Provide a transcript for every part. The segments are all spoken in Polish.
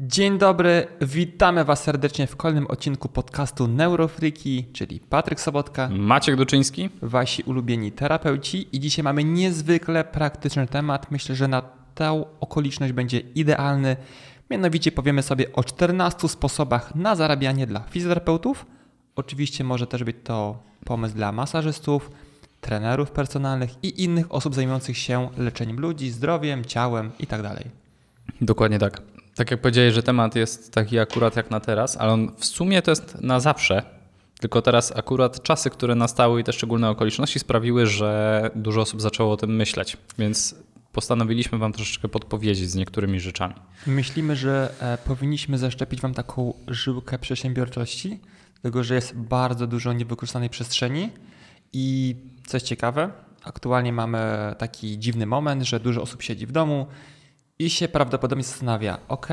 Dzień dobry, witamy Was serdecznie w kolejnym odcinku podcastu Neurofriki, czyli Patryk Sobotka, Maciek Duczyński, Wasi ulubieni terapeuci i dzisiaj mamy niezwykle praktyczny temat. Myślę, że na tę okoliczność będzie idealny. Mianowicie powiemy sobie o 14 sposobach na zarabianie dla fizjoterapeutów. Oczywiście może też być to pomysł dla masażystów, trenerów personalnych i innych osób zajmujących się leczeniem ludzi, zdrowiem, ciałem itd. Dokładnie tak. Tak jak powiedziałeś, że temat jest taki akurat jak na teraz, ale on w sumie to jest na zawsze. Tylko teraz akurat czasy, które nastały i te szczególne okoliczności sprawiły, że dużo osób zaczęło o tym myśleć. Więc postanowiliśmy Wam troszeczkę podpowiedzieć z niektórymi rzeczami. Myślimy, że e, powinniśmy zaszczepić Wam taką żyłkę przedsiębiorczości, dlatego że jest bardzo dużo niewykorzystanej przestrzeni i coś ciekawe, aktualnie mamy taki dziwny moment, że dużo osób siedzi w domu i się prawdopodobnie zastanawia, ok,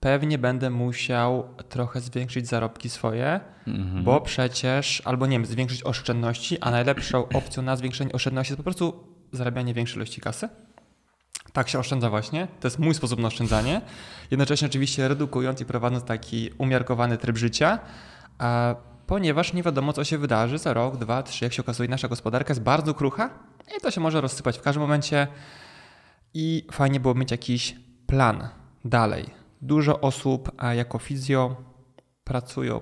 pewnie będę musiał trochę zwiększyć zarobki swoje, Mhm. bo przecież, albo nie wiem, zwiększyć oszczędności, a najlepszą opcją na zwiększenie oszczędności jest po prostu zarabianie większej ilości kasy. Tak się oszczędza właśnie. To jest mój sposób na oszczędzanie. Jednocześnie oczywiście redukując i prowadząc taki umiarkowany tryb życia, a ponieważ nie wiadomo, co się wydarzy za rok, dwa, trzy. Jak się okazuje, nasza gospodarka jest bardzo krucha i to się może rozsypać w każdym momencie. I fajnie było mieć jakiś plan dalej. Dużo osób jako fizjo pracują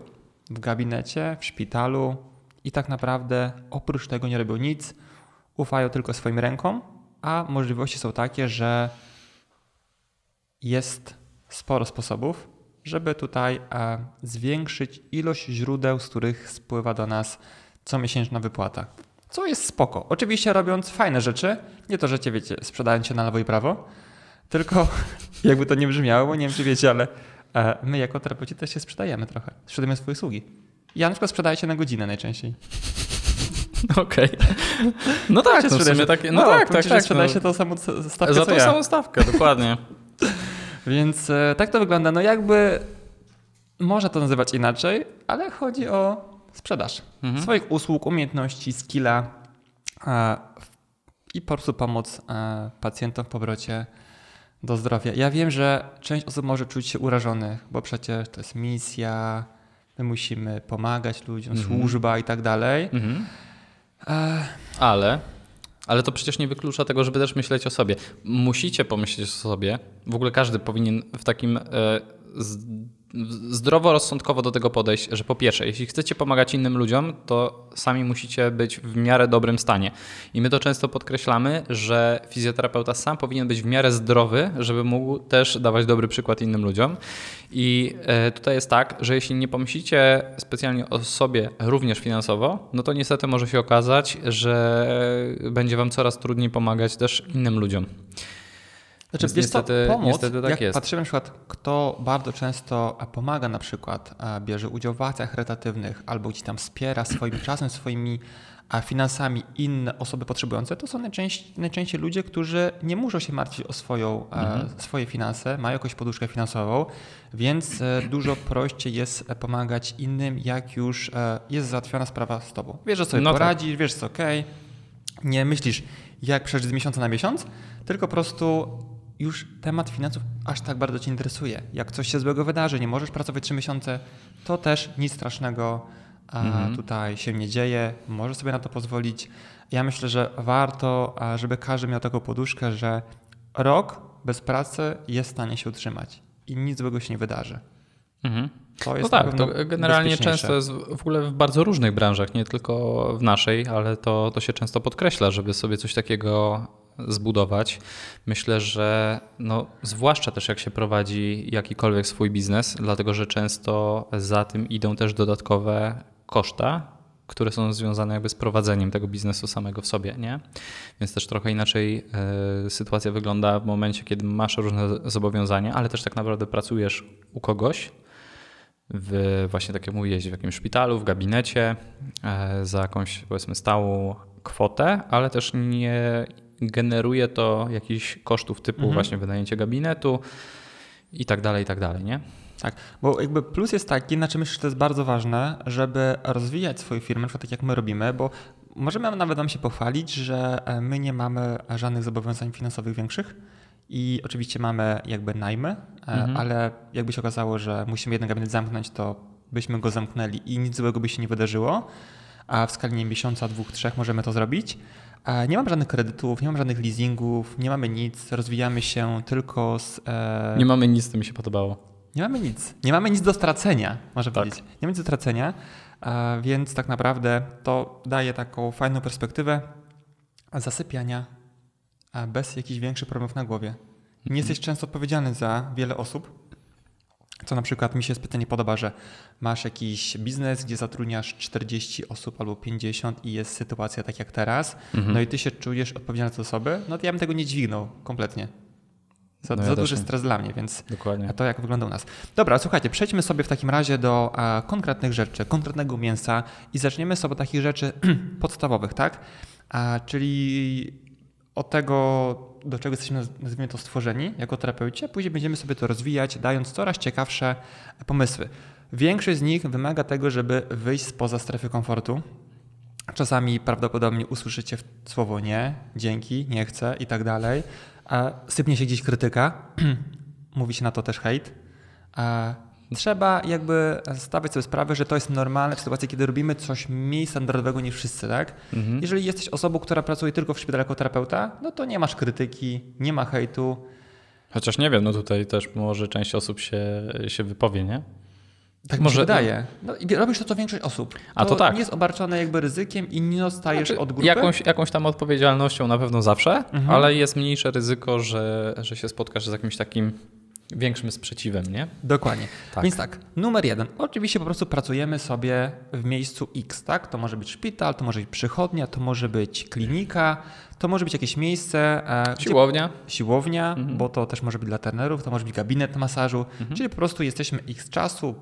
w gabinecie, w szpitalu i tak naprawdę oprócz tego nie robią nic, ufają tylko swoim rękom, a możliwości są takie, że jest sporo sposobów, żeby tutaj e, zwiększyć ilość źródeł, z których spływa do nas comiesięczna wypłata. Co jest spoko. Oczywiście robiąc fajne rzeczy, nie to, że cię wiecie, sprzedając się na lewo i prawo, tylko jakby to nie brzmiało, bo nie wiem czy wiecie, ale e, my jako terapeuci też się sprzedajemy trochę. Sprzedajemy swoje usługi. Ja na przykład sprzedaję się na godzinę najczęściej. Okej. No tak, się no sumie się- takie, no, tak, tak, że tak. Sprzedaje no. się tą samą stawkę Za tą ja. samą stawkę, dokładnie. Więc e, tak to wygląda. No jakby można to nazywać inaczej, ale chodzi o sprzedaż Mhm. swoich usług, umiejętności, skilla e, i po prostu pomoc e, pacjentom w powrocie do zdrowia. Ja wiem, że część osób może czuć się urażonych, bo przecież to jest misja, my musimy pomagać ludziom, Mhm. służba i tak dalej. Mhm. E, Ale, ale to przecież nie wyklucza tego, żeby też myśleć o sobie. Musicie pomyśleć o sobie. W ogóle każdy powinien w takim z, zdroworozsądkowo do tego podejść, że po pierwsze, jeśli chcecie pomagać innym ludziom, to sami musicie być w miarę dobrym stanie. I my to często podkreślamy, że fizjoterapeuta sam powinien być w miarę zdrowy, żeby mógł też dawać dobry przykład innym ludziom. I e, tutaj jest tak, że jeśli nie pomyślicie specjalnie o sobie również finansowo, no to niestety może się okazać, że będzie wam coraz trudniej pomagać też innym ludziom. Znaczy, Więc wiesz co, niestety- pomoc, niestety tak jak jest. patrzymy na przykład, kto bardzo często e, pomaga na przykład, e, bierze udział w akcjach charytatywnych albo gdzieś tam wspiera swoim czasem, swoimi a, finansami inne osoby potrzebujące, to są najczęściej, najczęściej ludzie, którzy nie muszą się martwić o swoją, e, Mhm. swoje finanse, mają jakąś poduszkę finansową, więc e, dużo prościej jest e, pomagać innym, jak już e, jest załatwiona sprawa z tobą. Wiesz, że sobie No tak. poradzisz, wiesz, co okej, nie myślisz, jak przeżyć z miesiąca na miesiąc, tylko po prostu już temat finansów aż tak bardzo Cię interesuje. Jak coś się złego wydarzy, nie możesz pracować trzy miesiące, to też nic strasznego Mhm. tutaj się nie dzieje, możesz sobie na to pozwolić. Ja myślę, że warto, żeby każdy miał taką poduszkę, że rok bez pracy jest w stanie się utrzymać i nic złego się nie wydarzy. Mhm. To No jest na tak, to generalnie często jest w ogóle w bardzo różnych branżach, nie tylko w naszej, ale to, to się często podkreśla, żeby sobie coś takiego zbudować. Myślę, że no, zwłaszcza też jak się prowadzi jakikolwiek swój biznes, dlatego że często za tym idą też dodatkowe koszta, które są związane jakby z prowadzeniem tego biznesu samego w sobie, nie? Więc też trochę inaczej e, sytuacja wygląda w momencie, kiedy masz różne zobowiązania, ale też tak naprawdę pracujesz u kogoś, w właśnie tak jak mówiłeś, w jakimś szpitalu, w gabinecie e, za jakąś powiedzmy stałą kwotę, ale też nie generuje to jakichś kosztów typu Mhm. właśnie wynajęcie gabinetu i tak dalej, i tak dalej, nie? Tak, bo jakby plus jest taki, znaczy myślę, że to jest bardzo ważne, żeby rozwijać swoją firmę, na przykład tak jak my robimy, bo możemy nawet nam się pochwalić, że e, my nie mamy żadnych zobowiązań finansowych większych I oczywiście mamy jakby najmy, e, mhm. ale jakby się okazało, że musimy jeden gabinet zamknąć, to byśmy go zamknęli i nic złego by się nie wydarzyło. A w skali nie, miesiąca, dwóch, trzech możemy to zrobić. Nie mamy żadnych kredytów, nie mamy żadnych leasingów, nie mamy nic, rozwijamy się tylko z. E... Nie mamy nic, to mi się podobało. Nie mamy nic. Nie mamy nic do stracenia, może tak. powiedzieć. Nie mamy nic do stracenia, więc tak naprawdę to daje taką fajną perspektywę zasypiania bez jakichś większych problemów na głowie. Nie mhm. jesteś często odpowiedzialny za wiele osób. Co na przykład mi się specjalnie podoba, że masz jakiś biznes, gdzie zatrudniasz 40 osób albo 50 i jest sytuacja tak jak teraz, mhm. no i ty się czujesz odpowiedzialny za osoby, no to ja bym tego nie dźwignął kompletnie. Za, no ja za duży stres dla mnie, więc Dokładnie. to jak wygląda u nas. Dobra, słuchajcie, przejdźmy sobie w takim razie do a, konkretnych rzeczy, konkretnego mięsa i zaczniemy sobie od takich rzeczy podstawowych, tak? A, czyli od tego, do czego jesteśmy, nazwijmy to, stworzeni jako terapeuci, a później będziemy sobie to rozwijać, dając coraz ciekawsze pomysły. Większość z nich wymaga tego, żeby wyjść spoza strefy komfortu. Czasami prawdopodobnie usłyszycie słowo nie, dzięki, nie chcę i tak dalej sypnie się gdzieś krytyka, mówi się na to też hejt. Trzeba jakby stawiać sobie sprawę, że to jest normalne w sytuacji, kiedy robimy coś mniej standardowego niż wszyscy, tak? Mhm. Jeżeli jesteś osobą, która pracuje tylko w szpitalu jako terapeuta, no to nie masz krytyki, nie ma hejtu. Chociaż nie wiem, no tutaj też może część osób się, się wypowie, nie? Tak może wydaje. No, robisz to, co większość osób. To A to tak. nie jest obarczone jakby ryzykiem i nie dostajesz znaczy, od grupy. Jakąś, jakąś tam odpowiedzialnością na pewno zawsze, mhm. ale jest mniejsze ryzyko, że, że się spotkasz z jakimś takim większym sprzeciwem, nie? Dokładnie. Tak. Więc tak, numer jeden. Oczywiście po prostu pracujemy sobie w miejscu X, tak? To może być szpital, to może być przychodnia, to może być klinika, to może być jakieś miejsce. E, siłownia. Gdzie, siłownia, mhm. bo to też może być dla trenerów, to może być gabinet masażu, mhm. czyli po prostu jesteśmy X czasu,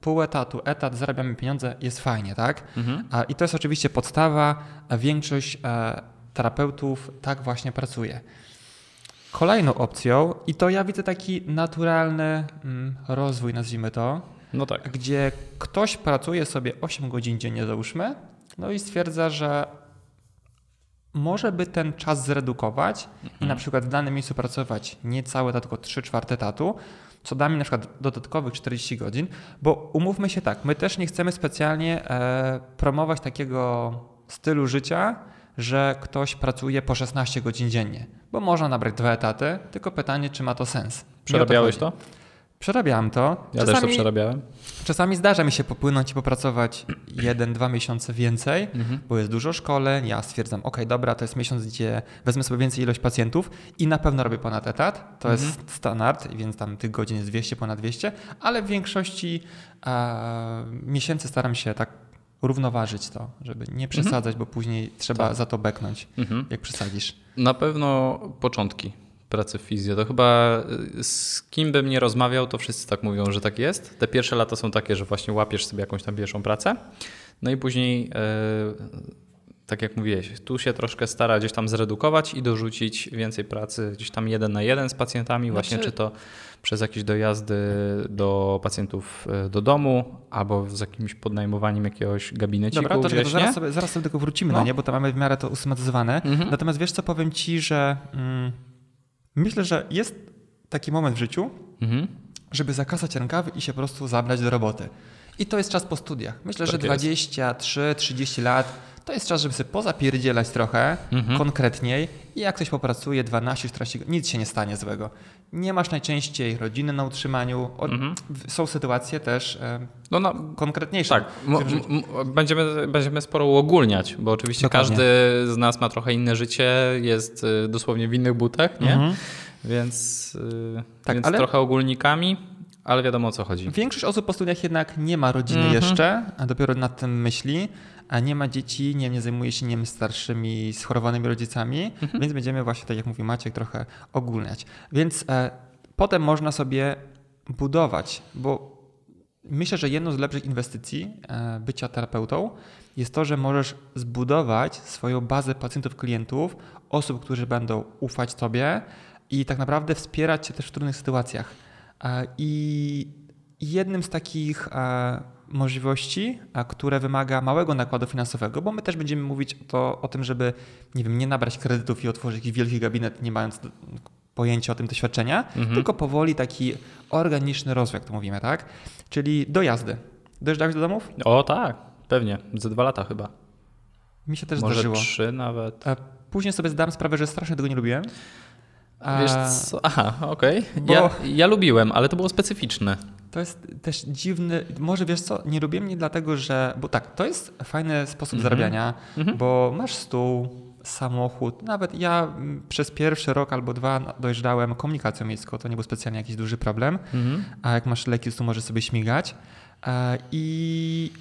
pół etatu, etat, zarabiamy pieniądze, jest fajnie, tak? Mhm. I to jest oczywiście podstawa, większość e, terapeutów tak właśnie pracuje. Kolejną opcją, i to ja widzę taki naturalny mm, rozwój, nazwijmy to, no tak. gdzie ktoś pracuje sobie 8 godzin dziennie, załóżmy, no i stwierdza, że może by ten czas zredukować mhm. i na przykład w danym miejscu pracować nie całe, tylko 3 czwarte etatu, co da mi na przykład dodatkowych 40 godzin, bo umówmy się tak, my też nie chcemy specjalnie e, promować takiego stylu życia, że ktoś pracuje po 16 godzin dziennie, bo można nabrać dwa etaty, tylko pytanie, czy ma to sens. Przerabiałeś to? Przerabiałem to. Ja czasami, też to przerabiałem. Czasami zdarza mi się popłynąć i popracować jeden, dwa miesiące więcej, mhm. bo jest dużo szkoleń. Ja stwierdzam, ok, dobra, to jest miesiąc, gdzie wezmę sobie więcej ilość pacjentów i na pewno robię ponad etat. To mhm. jest standard, więc tam tych godzin jest 200, ponad 200, ale w większości e, miesięcy staram się tak równoważyć to, żeby nie przesadzać, mhm. bo później trzeba tak. za to beknąć, mhm. jak przesadzisz. Na pewno początki pracy w fizjo. To chyba y, z kim bym nie rozmawiał, to wszyscy tak mówią, że tak jest. Te pierwsze lata są takie, że właśnie łapiesz sobie jakąś tam pierwszą pracę. No i później, e, tak jak mówiłeś, tu się troszkę stara gdzieś tam zredukować i dorzucić więcej pracy gdzieś tam jeden na jeden z pacjentami, znaczy... właśnie czy to przez jakieś dojazdy do pacjentów e, do domu, albo z jakimś podnajmowaniem jakiegoś gabineciku Dobra, to, to zaraz, sobie, zaraz sobie tylko wrócimy no. na nie, bo tam mamy w miarę to usystematyzowane. Mhm. Natomiast wiesz co, powiem Ci, że... Mm, Myślę, że jest taki moment w życiu, mhm. żeby zakasać rękawy i się po prostu zabrać do roboty. I to jest czas po studiach. Myślę, tak że 23, 30 lat to jest czas, żeby sobie pozapierdzielać trochę mhm. konkretniej i jak ktoś popracuje 12, 14 nic się nie stanie złego. Nie masz najczęściej rodziny na utrzymaniu. Mhm. Są sytuacje też e, no, no, konkretniejsze. Tak, będziemy, będziemy sporo uogólniać, bo oczywiście Dokładnie. każdy z nas ma trochę inne życie, jest e, dosłownie w innych butach, nie? Mhm. Więc, e, tak, więc ale... trochę ogólnikami. Ale wiadomo o co chodzi. Większość osób po studiach jednak nie ma rodziny mhm. jeszcze, a dopiero nad tym myśli a nie ma dzieci, nie, nie zajmuje się nie starszymi, schorowanymi rodzicami, mhm. więc będziemy właśnie, tak jak mówi Maciek, trochę ogólniać. Więc e, potem można sobie budować, bo myślę, że jedną z lepszych inwestycji e, bycia terapeutą jest to, że możesz zbudować swoją bazę pacjentów, klientów, osób, którzy będą ufać Tobie i tak naprawdę wspierać Cię też w trudnych sytuacjach. E, I jednym z takich e, możliwości, które wymaga małego nakładu finansowego, bo my też będziemy mówić to, o tym, żeby nie wiem, nie nabrać kredytów i otworzyć jakiś wielki gabinet, nie mając pojęcie o tym doświadczenia, tylko powoli taki organiczny rozwój, jak to mówimy, tak? Czyli do jazdy. Dojeżdżałeś do domów? O tak, pewnie. Ze dwa lata chyba. Mi się też Może zdarzyło. trzy nawet. A Później sobie zdałem sprawę, że strasznie tego nie lubiłem. A Wiesz co? Aha, okej. Bo- Ja, ja lubiłem, ale to było specyficzne. To jest też dziwny, może wiesz co, nie lubię mnie dlatego, że, bo tak, to jest fajny sposób zarabiania, bo masz stół, samochód, nawet ja mm, przez pierwszy rok albo dwa dojeżdżałem komunikacją miejską, to nie był specjalnie jakiś duży problem, Mhm. a jak masz leki, to możesz sobie śmigać E, i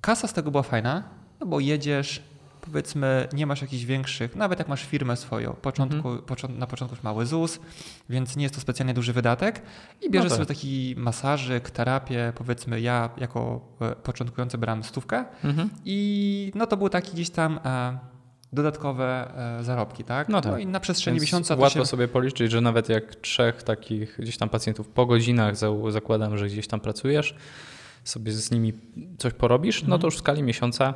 kasa z tego była fajna, no bo jedziesz, powiedzmy, nie masz jakichś większych, nawet jak masz firmę swoją, początku, począ- na początku mały ZUS, więc nie jest to specjalnie duży wydatek i bierzesz tak. sobie taki masażyk, terapię, powiedzmy ja jako e, początkujący brałem stówkę Mhm. i no to były takie gdzieś tam e, dodatkowe e, zarobki, tak? No tak. i na przestrzeni Więc miesiąca to łatwo się... sobie policzyć, że nawet jak trzech takich gdzieś tam pacjentów po godzinach zakładam, że gdzieś tam pracujesz, sobie z nimi coś porobisz, no to już w skali miesiąca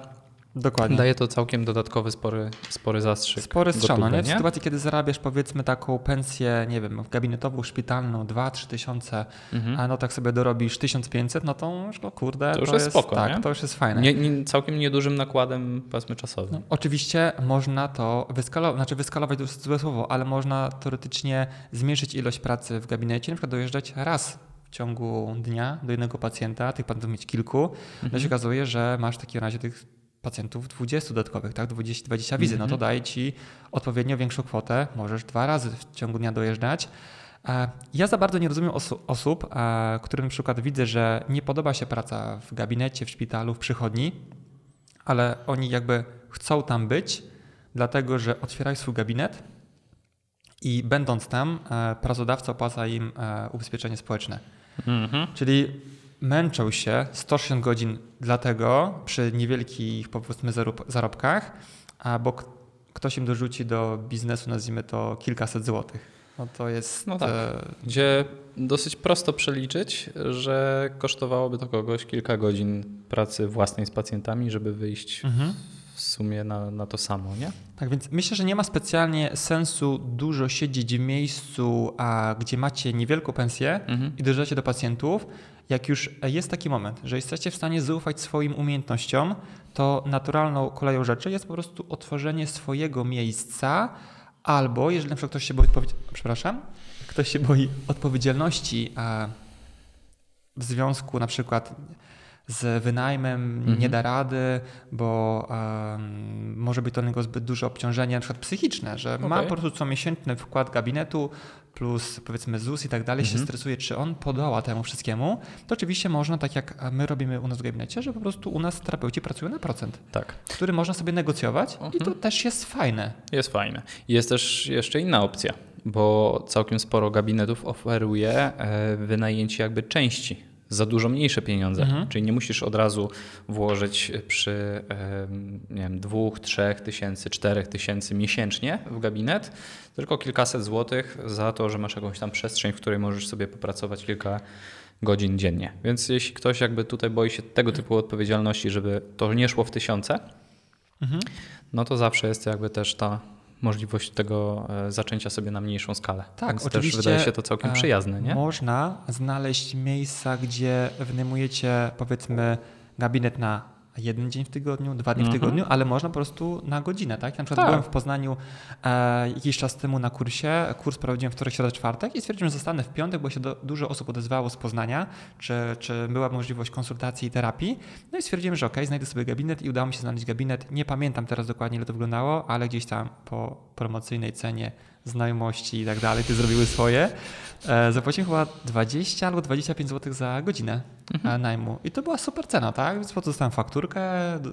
Dokładnie. daje to całkiem dodatkowy, spory, spory zastrzyk. Spory strzał, no nie? W sytuacji, kiedy zarabiasz powiedzmy taką pensję, nie wiem, gabinetową, szpitalną, 2-3 tysiące, Mhm. a no tak sobie dorobisz 1500, no to już, no kurde, To już jest spoko, tak, nie? to już jest fajne. Nie, nie, całkiem niedużym nakładem, powiedzmy, czasowym. No, oczywiście można to wyskalować, znaczy wyskalować to jest złe słowo, ale można teoretycznie zmniejszyć ilość pracy w gabinecie, na przykład dojeżdżać raz w ciągu dnia do jednego pacjenta, tych pacjentów mieć kilku, no się okazuje, że masz w takim razie tych pacjentów 20 dodatkowych, tak, 20, 20 wizyt, no to daje ci odpowiednio większą kwotę, możesz dwa razy w ciągu dnia dojeżdżać. E, Ja za bardzo nie rozumiem osób, e, którym na przykład widzę, że nie podoba się praca w gabinecie, w szpitalu, w przychodni, ale oni jakby chcą tam być, dlatego że otwierają swój gabinet i będąc tam, e, pracodawca opłaca im ubezpieczenie społeczne. Mhm. Czyli męczą się 160 godzin dlatego przy niewielkich powiedzmy zarob- zarobkach, a bo ktoś im dorzuci do biznesu, nazwijmy to kilkaset złotych. No to jest. No tak. e, Gdzie dosyć prosto przeliczyć, że kosztowałoby to kogoś kilka godzin pracy własnej z pacjentami, żeby wyjść mhm. w sumie na, na to samo, nie? Tak więc myślę, że nie ma specjalnie sensu dużo siedzieć w miejscu, a gdzie macie niewielką pensję Mhm. i dojeżdżacie do pacjentów. Jak już jest taki moment, że jesteście w stanie zaufać swoim umiejętnościom, to naturalną koleją rzeczy jest po prostu otworzenie swojego miejsca, albo jeżeli na przykład ktoś się boi, odpowiedzi- przepraszam, ktoś się boi odpowiedzialności w związku na przykład z wynajmem Mhm. nie da rady, bo em, może być to dla niego zbyt duże obciążenie, na przykład psychiczne, że ma Okej. po prostu comiesięczny wkład gabinetu plus powiedzmy ZUS i tak dalej, się Mhm. stresuje, czy on podoła temu wszystkiemu, to oczywiście można, tak jak my robimy u nas w gabinecie, że po prostu u nas terapeuci pracują na procent, Tak, który można sobie negocjować i to Mhm. też jest fajne. jest fajne. Jest też jeszcze inna opcja, bo całkiem sporo gabinetów oferuje e, wynajęcie jakby części za dużo mniejsze pieniądze. Mhm. Czyli nie musisz od razu włożyć przy nie wiem, dwóch, trzech tysięcy, czterech tysięcy miesięcznie w gabinet, tylko kilkaset złotych za to, że masz jakąś tam przestrzeń, w której możesz sobie popracować kilka godzin dziennie. Więc jeśli ktoś jakby tutaj boi się tego typu odpowiedzialności, żeby to nie szło w tysiące, Mhm. no to zawsze jest jakby też ta możliwość tego e, zaczęcia sobie na mniejszą skalę. Tak, Więc oczywiście, też wydaje się to całkiem e, przyjazne, nie? Można znaleźć miejsca, gdzie wynajmujecie powiedzmy gabinet na jeden dzień w tygodniu, dwa dni w Mhm. tygodniu, ale można po prostu na godzinę, tak? Na przykład Tak. byłem w Poznaniu e, jakiś czas temu na kursie, kurs prowadziłem wtorek, środa, czwartek i stwierdziłem, że zostanę w piątek, bo się do, dużo osób odezwało z Poznania, czy, czy była możliwość konsultacji i terapii. No i stwierdziłem, że okej, znajdę sobie gabinet i udało mi się znaleźć gabinet. Nie pamiętam teraz dokładnie, ile to wyglądało, ale gdzieś tam po promocyjnej cenie znajomości i tak dalej, ty zrobiły swoje. E, zapłaciłem chyba 20 albo 25 zł za godzinę e, najmu. I to była super cena, tak? Więc po dostałem fakturkę,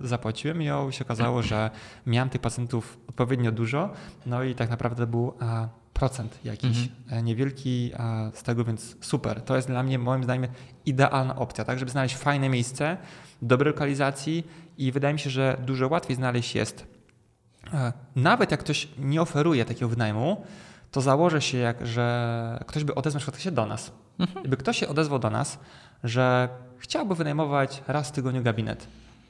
zapłaciłem ją i się okazało, że miałem tych pacjentów odpowiednio dużo. No i tak naprawdę był a, procent jakiś e, niewielki a, z tego, więc super. To jest dla mnie moim zdaniem idealna opcja, tak? Żeby znaleźć fajne miejsce, dobrej lokalizacji i wydaje mi się, że dużo łatwiej znaleźć jest E, Nawet jak ktoś nie oferuje takiego wynajmu, to założę się, jak, że ktoś by odezwał się do nas. Gdyby ktoś się odezwał do nas, że chciałby wynajmować raz w tygodniu gabinet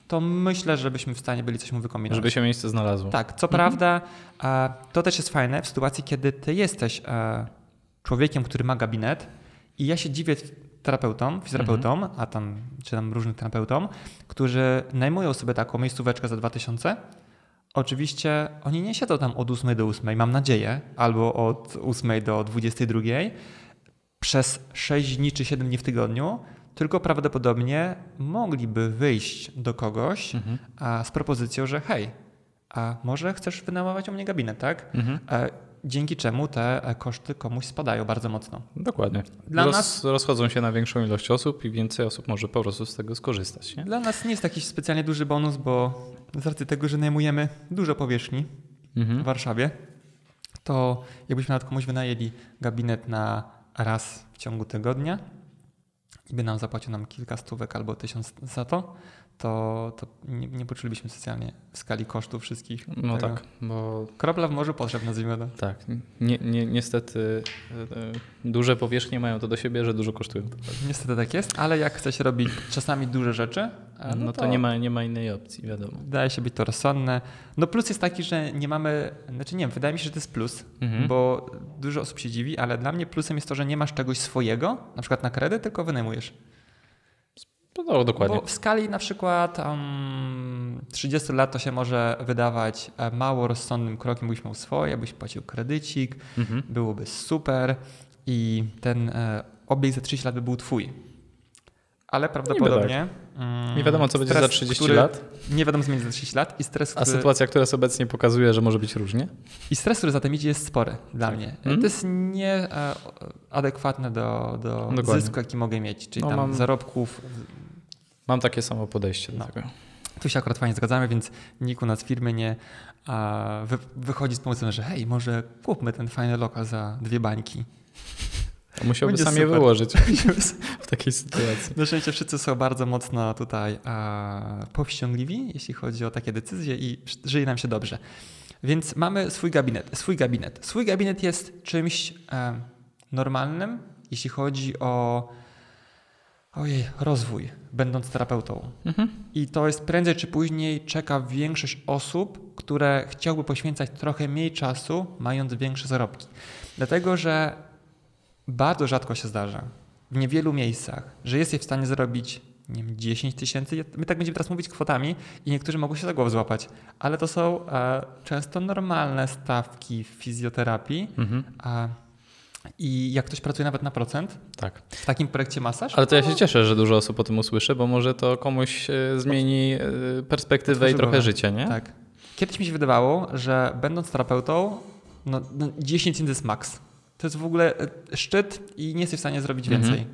to myślę, że byśmy w stanie byli coś mu wykombinować. Żeby się miejsce znalazło. Tak, co prawda e, to też jest fajne w sytuacji, kiedy ty jesteś e, człowiekiem, który ma gabinet i ja się dziwię terapeutom, fizjoterapeutom, a tam, czy tam różnym terapeutom, którzy najmują sobie taką miejscóweczkę za 2000. Oczywiście oni nie siedzą tam od 8 do 8, mam nadzieję, albo od 8 do 22 przez 6 dni czy 7 dni w tygodniu, tylko prawdopodobnie mogliby wyjść do kogoś a, z propozycją, że hej, a może chcesz wynajmować u mnie gabinet, tak? E, dzięki czemu te e, koszty komuś spadają bardzo mocno. Dokładnie. Dla Roz, nas- Rozchodzą się na większą ilość osób i więcej osób może po prostu z tego skorzystać. Nie? Dla nas nie jest jakiś specjalnie duży bonus, bo z racji tego, że najmujemy dużo powierzchni Mhm. w Warszawie, to jakbyśmy nawet komuś wynajęli gabinet na raz w ciągu tygodnia i by nam zapłacił nam kilka stówek albo tysiąc za to, to, to nie, nie poczulibyśmy specjalnie w skali kosztów wszystkich. No tego. tak, bo Kropla w morzu potrzeb, nazwijmy to. tak, nie, nie, niestety e, e, duże powierzchnie mają to do siebie, że dużo kosztują. Niestety tak jest, ale jak chce się robić czasami duże rzeczy, e, No, to, nie, ma, nie ma innej opcji, wiadomo. Wydaje się być to rozsądne. No plus jest taki, że nie mamy, znaczy nie wiem, wydaje mi się, że to jest plus, Mhm. bo dużo osób się dziwi, ale dla mnie plusem jest to, że nie masz czegoś swojego, na przykład na kredyt, tylko wynajmujesz. No, no, dokładnie. Bo w skali na przykład um, 30 lat to się może wydawać e, mało rozsądnym krokiem, byś miał swoje, byś płacił kredycik, Mhm. byłoby super i ten e, obiekt za 30 lat by był twój. Ale prawdopodobnie... mm, Nie wiadomo, co będzie stres, za 30 który- lat, Nie wiadomo, co będzie za 30 lat i stres, a który, sytuacja, która jest obecnie pokazuje, że może być różnie. i stres, który za tym idzie, jest spory dla mnie. Mhm. To jest nieadekwatne do, do Dokładnie. zysku, jaki mogę mieć, czyli No, tam mam- zarobków. Mam takie samo podejście do No. tego. Tu się akurat fajnie zgadzamy, więc nikt u nas w firmie nie a, wy, wychodzi z pomysłem, że hej, może kupmy ten fajny lokal za dwie bańki. Musiałby Będzie sam je super. wyłożyć w takiej sytuacji. Na szczęście wszyscy są bardzo mocno tutaj a, powściągliwi, jeśli chodzi o takie decyzje i żyje nam się dobrze. Więc mamy swój gabinet. Swój gabinet. Swój gabinet jest czymś e, normalnym, jeśli chodzi o ojej, rozwój, będąc terapeutą. Mhm. I to jest prędzej czy później czeka większość osób, które chciałby poświęcać trochę mniej czasu, mając większe zarobki. Dlatego, że bardzo rzadko się zdarza, w niewielu miejscach, że jesteś w stanie zarobić nie wiem, 10 tysięcy. My tak będziemy teraz mówić kwotami i niektórzy mogą się za głowę złapać, ale to są e, często normalne stawki w fizjoterapii. Mhm. A, I jak ktoś pracuje nawet na procent, Tak. w takim projekcie masaż, Ale to ja się cieszę, że dużo osób o tym usłyszy, bo może to komuś e, zmieni e, perspektywę i Otworzy trochę głowę. życia, nie? Tak. Kiedyś mi się wydawało, że będąc terapeutą, no, no 10 tysięcy to jest maks. To jest w ogóle e, szczyt i nie jesteś w stanie zrobić Mhm. więcej.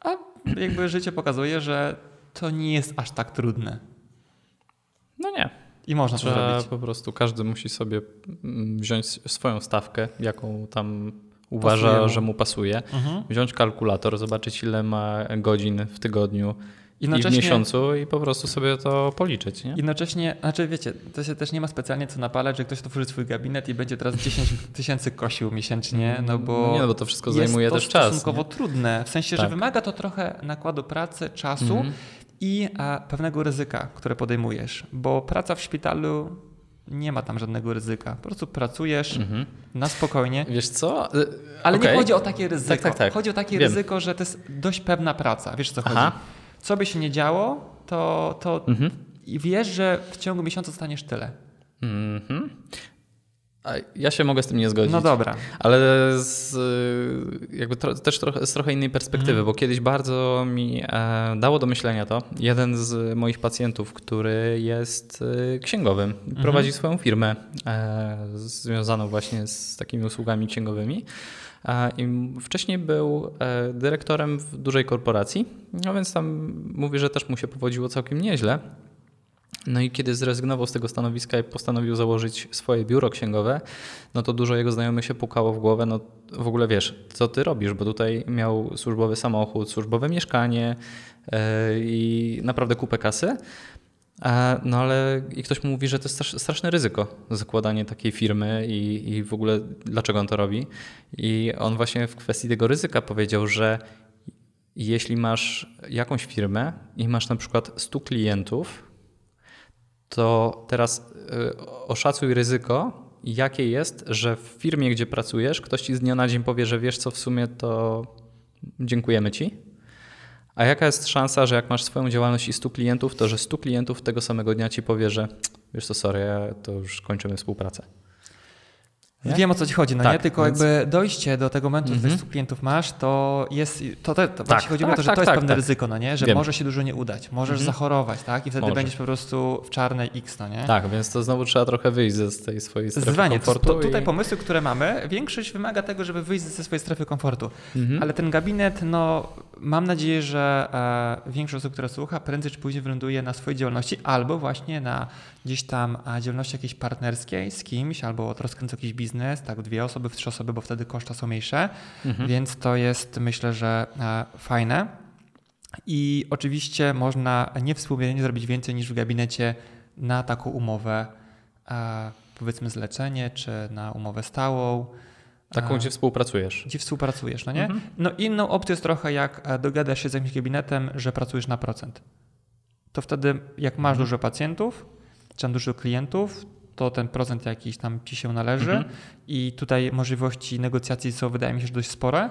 A jakby życie pokazuje, że to nie jest aż tak trudne. No nie. I można to Trzeba zrobić. po prostu, każdy musi sobie mm, wziąć swoją stawkę, jaką tam uważa, Pasuje że mu pasuje. Mhm. Wziąć kalkulator, zobaczyć ile ma godzin w tygodniu i w miesiącu i po prostu sobie to policzyć, nie? jednocześnie, znaczy wiecie, to się też nie ma specjalnie co napalać, że ktoś otworzy swój gabinet i będzie teraz 10 tysięcy kosił miesięcznie, no bo, nie, no bo to wszystko jest zajmuje to też czas. stosunkowo trudne. W sensie, że Tak. wymaga to trochę nakładu pracy, czasu Mhm. i a, pewnego ryzyka, które podejmujesz, bo praca w szpitalu nie ma tam żadnego ryzyka. Po prostu pracujesz Mhm. na spokojnie, Wiesz co? Ale okej. nie chodzi o takie ryzyko. Tak, tak, tak. Chodzi o takie Wiem. ryzyko, że to jest dość pewna praca. Wiesz o co Aha. chodzi? Co by się nie działo, to, to Mhm. wiesz, że w ciągu miesiąca staniesz tyle. Mhm. Ja się mogę z tym nie zgodzić. No dobra. Ale z, jakby tro, też trochę, z trochę innej perspektywy, Mhm. bo kiedyś bardzo mi e, dało do myślenia to. Jeden z moich pacjentów, który jest e, księgowym, Mhm. prowadzi swoją firmę e, związaną właśnie z takimi usługami księgowymi. E, I wcześniej był e, dyrektorem w dużej korporacji, no więc tam mówi, że też mu się powodziło całkiem nieźle. No i kiedy zrezygnował z tego stanowiska i postanowił założyć swoje biuro księgowe, no to dużo jego znajomych się pukało w głowę, no w ogóle wiesz, co ty robisz, bo tutaj miał służbowy samochód, służbowe mieszkanie yy, i naprawdę kupę kasy. E, No ale i ktoś mówi, że to jest strasz- straszne ryzyko zakładanie takiej firmy i, i w ogóle dlaczego on to robi. I on właśnie w kwestii tego ryzyka powiedział, że jeśli masz jakąś firmę i masz na przykład 100 klientów, to teraz y, oszacuj ryzyko, jakie jest, że w firmie, gdzie pracujesz, ktoś ci z dnia na dzień powie, że wiesz co, w sumie to dziękujemy ci. A jaka jest szansa, że jak masz swoją działalność i 100 klientów, to że 100 klientów tego samego dnia ci powie, że wiesz co, sorry, to już kończymy współpracę. Nie? Wiem o co ci chodzi, no tak, nie? Tylko więc... jakby dojście do tego momentu, mm -hmm. że 100 klientów masz, to jest, to, to, to tak, chodzi tak, o to, że tak, to jest tak, pewne tak. ryzyko, no nie? Że Wiem. może się dużo nie udać, możesz mm -hmm. zachorować, tak? I wtedy może. będziesz po prostu w czarnej X, no nie? Tak, więc to znowu trzeba trochę wyjść ze tej swojej strefy Zwanie. komfortu. To, tutaj i... pomysły, które mamy, większość wymaga tego, żeby wyjść ze swojej strefy komfortu. Mm -hmm. Ale ten gabinet, no mam nadzieję, że e, większość osób, która słucha, prędzej czy później wyląduje na swojej działalności albo właśnie na gdzieś tam działalności jakiejś partnerskiej z kimś, albo rozkręcę jakiś biznes, tak, dwie osoby, w trzy osoby, bo wtedy koszta są mniejsze, mhm. więc to jest myślę, że e, fajne. I oczywiście można niewspółmiernie zrobić więcej niż w gabinecie na taką umowę, e, powiedzmy zlecenie, czy na umowę stałą. Taką, gdzie współpracujesz. Gdzie współpracujesz, no nie? Mhm. No inną opcją jest trochę jak e, dogadasz się z jakimś gabinetem, że pracujesz na procent. To wtedy jak masz mhm. dużo pacjentów, tam dużo klientów, to ten procent jakiś tam ci się należy mhm. i tutaj możliwości negocjacji są wydaje mi się dość spore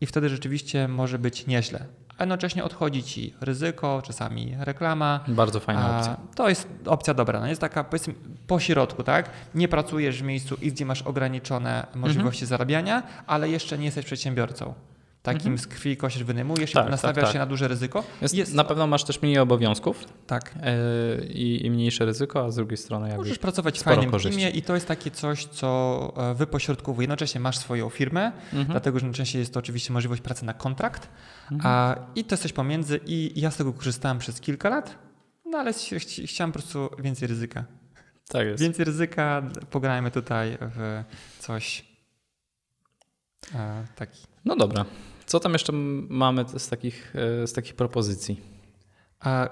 i wtedy rzeczywiście może być nieźle. A jednocześnie odchodzi ci ryzyko, czasami reklama. Bardzo fajna opcja. To jest opcja dobra. No jest taka powiedzmy po środku, tak? Nie pracujesz w miejscu, gdzie masz ograniczone możliwości mhm. zarabiania, ale jeszcze nie jesteś przedsiębiorcą takim mhm. z krwi kościsz wynajmujesz tak, i nastawiasz tak, tak. się na duże ryzyko. Jest, jest, na pewno masz też mniej obowiązków tak. Yy, i, i, mniejsze ryzyko, a z drugiej strony jakby Możesz pracować w fajnym korzyści. teamie i to jest takie coś, co e, wypośrodkowuje. Jednocześnie masz swoją firmę, mhm. dlatego że jednocześnie jest to oczywiście możliwość pracy na kontrakt mhm. a, i to jest coś pomiędzy i ja z tego korzystałem przez kilka lat, no ale ch ch chciałem po prostu więcej ryzyka. Tak jest. Więcej ryzyka, pograjmy tutaj w coś e, taki. No dobra. Co tam jeszcze mamy z takich, e, z takich propozycji? A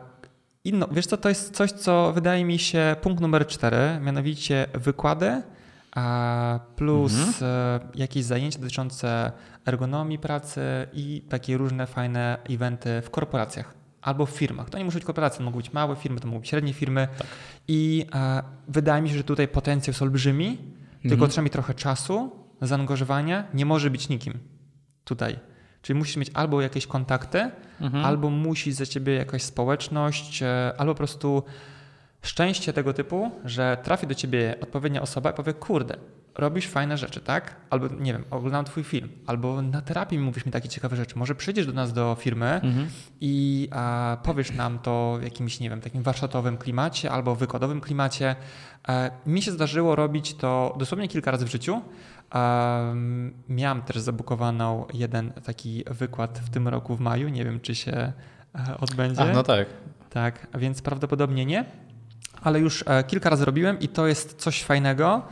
inno, wiesz co, to jest coś, co wydaje mi się punkt numer cztery, mianowicie wykłady plus mhm. E, jakieś zajęcia dotyczące ergonomii pracy i takie różne fajne eventy w korporacjach albo w firmach. To nie muszą być korporacje, to mogą być małe firmy, to mogą być średnie firmy. Tak. I e, wydaje mi się, że tutaj potencjał jest olbrzymi, mhm. tylko trzeba mieć trochę czasu, zaangażowania. Nie może być nikim tutaj. Czyli musisz mieć albo jakieś kontakty, mhm. albo musi za ciebie jakaś społeczność, e, albo po prostu szczęście tego typu, że trafi do ciebie odpowiednia osoba i powie, kurde, robisz fajne rzeczy, tak? Albo nie wiem, oglądam twój film, albo na terapii mówisz mi takie ciekawe rzeczy. Może przyjdziesz do nas do firmy mhm. i a, powiesz nam to w jakimś, nie wiem, takim warsztatowym klimacie albo wykładowym klimacie. E, mi się zdarzyło robić to dosłownie kilka razy w życiu. Um, miałem też zabukowaną jeden taki wykład w tym roku w maju. Nie wiem, czy się e, odbędzie. A, no tak. Tak, więc prawdopodobnie nie, ale już e, kilka razy robiłem i to jest coś fajnego.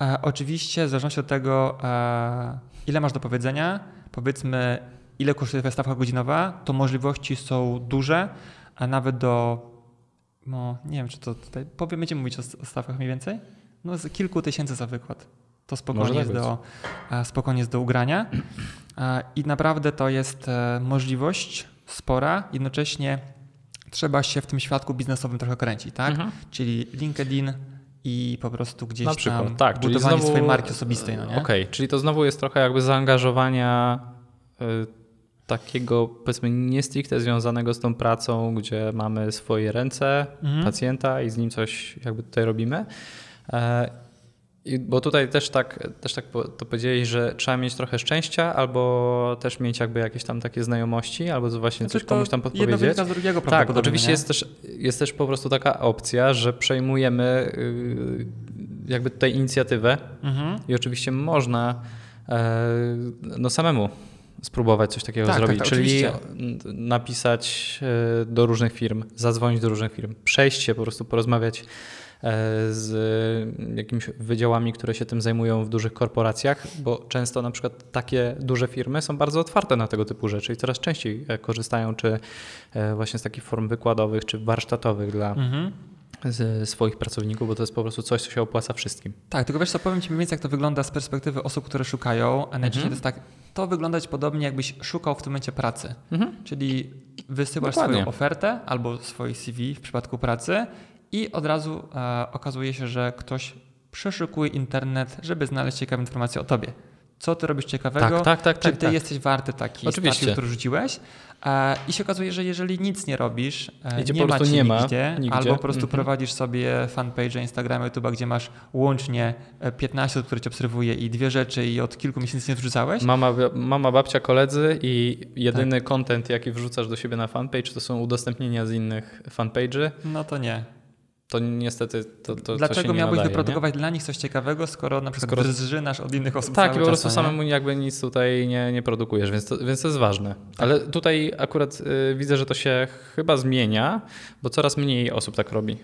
E, oczywiście, w zależności od tego, ile masz do powiedzenia, powiedzmy, ile kosztuje twoja stawka godzinowa, to możliwości są duże, a nawet do, no nie wiem, czy to tutaj, powiem, będziemy mówić o stawkach mniej więcej, no z kilku tysięcy za wykład. To spokojnie, jest do, e, spokojnie jest do ugrania. E, I naprawdę to jest e, możliwość spora. Jednocześnie trzeba się w tym świadku biznesowym trochę kręcić, tak? Mhm. Czyli LinkedIn i po prostu gdzieś Na przykład, tam tak, budowanie znowu, swojej marki osobistej. No Okej, okay, czyli to znowu jest trochę jakby zaangażowania y, takiego powiedzmy nie stricte związanego z tą pracą, gdzie mamy swoje ręce mhm. pacjenta i z nim coś jakby tutaj robimy. Bo tutaj też tak, też tak to powiedzieli, że trzeba mieć trochę szczęścia, albo też mieć jakby jakieś tam takie znajomości, albo właśnie znaczy coś komuś tam podpowiedzieć. Jedno z drugiego Tak, oczywiście jest też, jest też po prostu taka opcja, że przejmujemy y, jakby tutaj inicjatywę mhm. i oczywiście można e, no samemu spróbować coś takiego tak, zrobić, tak, tak, czyli oczywiście. napisać e, do różnych firm, zadzwonić do różnych firm, przejść się, po prostu porozmawiać z jakimiś wydziałami, które się tym zajmują w dużych korporacjach, bo często na przykład takie duże firmy są bardzo otwarte na tego typu rzeczy i coraz częściej e, korzystają czy e, właśnie z takich form wykładowych czy warsztatowych dla mhm z swoich pracowników, bo to jest po prostu coś, co się opłaca wszystkim. Tak, tylko wiesz co, powiem Ci mniej więcej, jak to wygląda z perspektywy osób, które szukają. A najczęściej mhm. to jest tak, to wyglądać podobnie, jakbyś szukał w tym momencie pracy. Mhm. Czyli wysyłasz Dokładnie. swoją ofertę albo swoje CV w przypadku pracy i od razu e, okazuje się, że ktoś przeszukuje internet, żeby znaleźć ciekawe informacje o tobie. Co ty robisz ciekawego? Tak, tak, tak. Czy tak, ty tak. jesteś warty taki Oczywiście. status, który rzuciłeś? E, I się okazuje, że jeżeli nic nie robisz, e, nie po ma nie ma nigdzie, nigdzie. albo po prostu Mhm. prowadzisz sobie fanpage Instagrama, YouTube'a, gdzie masz łącznie e, 15 osób, które cię obserwuje i dwie rzeczy i od kilku miesięcy nie wrzucałeś, Mama, mama, babcia, koledzy i jedyny Tak. content, jaki wrzucasz do siebie na fanpage, to są udostępnienia z innych fanpage'y. no to nie. To niestety to, to, to Dlaczego nie miałbyś nadaje, wyprodukować dla nich coś ciekawego, skoro na przykład Skoro- drżynasz od innych osób Nie? Tak, i po czas, prostu no nie? samemu jakby nic tutaj nie, nie produkujesz, więc to, więc to jest ważne. Ale tutaj akurat y, widzę, że to się chyba zmienia, bo coraz mniej osób tak robi.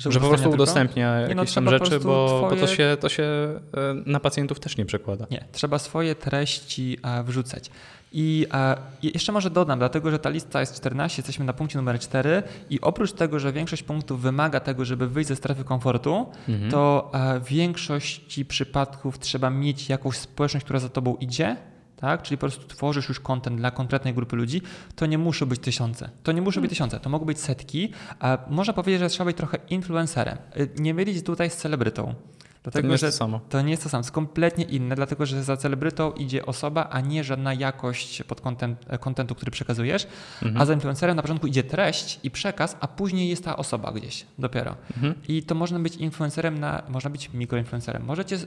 Że, po prostu tylko? udostępnia no, jakieś tam trzeba po rzeczy, bo, bo to twoje- się, to się y, na pacjentów też nie przekłada. Nie, trzeba swoje treści e, wrzucać. I e, i jeszcze może dodam, dlatego że ta lista jest 14, jesteśmy na punkcie numer 4 i oprócz tego, że większość punktów wymaga tego, żeby wyjść ze strefy komfortu, Mhm. to e, w większości przypadków trzeba mieć jakąś społeczność, która za tobą idzie, tak? Czyli po prostu tworzysz już content dla konkretnej grupy ludzi, to nie muszą być tysiące. To nie muszą być tysiące, to mogą być setki. A można powiedzieć, że trzeba być trochę influencerem. Y, Nie mylić tutaj z celebrytą. To Dlatego, nie jest że to samo. to nie jest to samo, jest kompletnie inne, dlatego że za celebrytą idzie osoba, a nie żadna jakość pod kątem e, kontentu, który przekazujesz, Mhm. a za influencerem na początku idzie treść i przekaz, a później jest ta osoba gdzieś dopiero. Mhm. I to można być influencerem, na, można być mikroinfluencerem. Możecie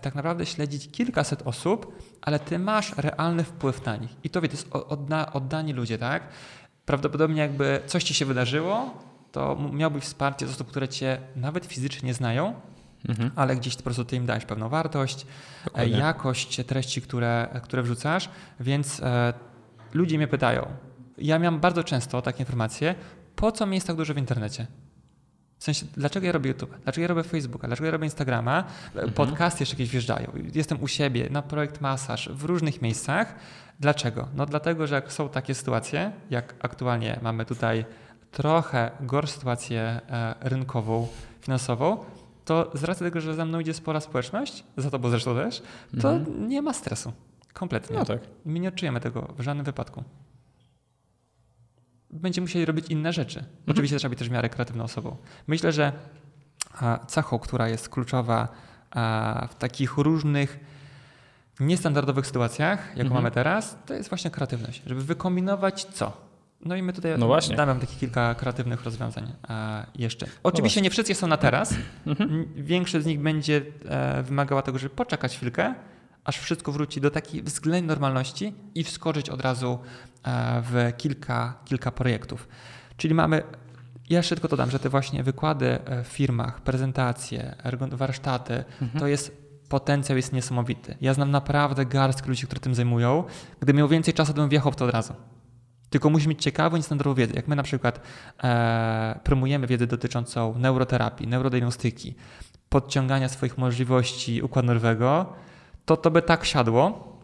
tak naprawdę śledzić kilkaset osób, ale ty masz realny wpływ na nich. I to wie, to jest odda, oddani ludzie, tak? Prawdopodobnie jakby coś ci się wydarzyło, to miałbyś wsparcie z osób, które cię nawet fizycznie znają, Mhm. ale gdzieś po prostu ty im dałeś pewną wartość, e, Dokładnie. jakość treści, które, które wrzucasz, więc e, ludzie mnie pytają. Ja miałem bardzo często takie informacje, po co mi jest tak dużo w internecie? W sensie, dlaczego ja robię YouTube? Dlaczego ja robię Facebooka? Dlaczego ja robię Instagrama? Mhm. Podcasty jeszcze jakieś wjeżdżają. Jestem u siebie, na projekt masaż, w różnych miejscach. Dlaczego? No dlatego, że jak są takie sytuacje, jak aktualnie mamy tutaj trochę gorszą sytuację e, rynkową, finansową, to z racji tego, że za mną idzie spora społeczność, za tobą zresztą też, to nie ma stresu. Kompletnie. No tak. My nie odczujemy tego w żadnym wypadku. Będziemy musieli robić inne rzeczy. Mhm. Oczywiście trzeba być też w miarę kreatywną osobą. Myślę, że cechą, która jest kluczowa w takich różnych niestandardowych sytuacjach, jaką Mhm. mamy teraz, to jest właśnie kreatywność. Żeby wykombinować co? No i my tutaj No właśnie. damy takich kilka kreatywnych rozwiązań jeszcze. Oczywiście No nie wszystkie są na teraz. Mhm. Większość z nich będzie e, wymagała tego, żeby poczekać chwilkę, aż wszystko wróci do takiej względnej normalności i wskoczyć od razu e, w kilka, kilka projektów. Czyli mamy, ja jeszcze tylko dodam, że te właśnie wykłady e, w firmach, prezentacje, warsztaty, Mhm. to jest potencjał jest niesamowity. Ja znam naprawdę garstkę ludzi, którzy tym zajmują. Gdybym miał więcej czasu, to bym wjechał w to od razu. Tylko musi mieć ciekawą i standardową wiedzę. Jak my na przykład e, promujemy wiedzę dotyczącą neuroterapii, neurodiagnostyki, podciągania swoich możliwości układu nerwowego, to to by tak siadło.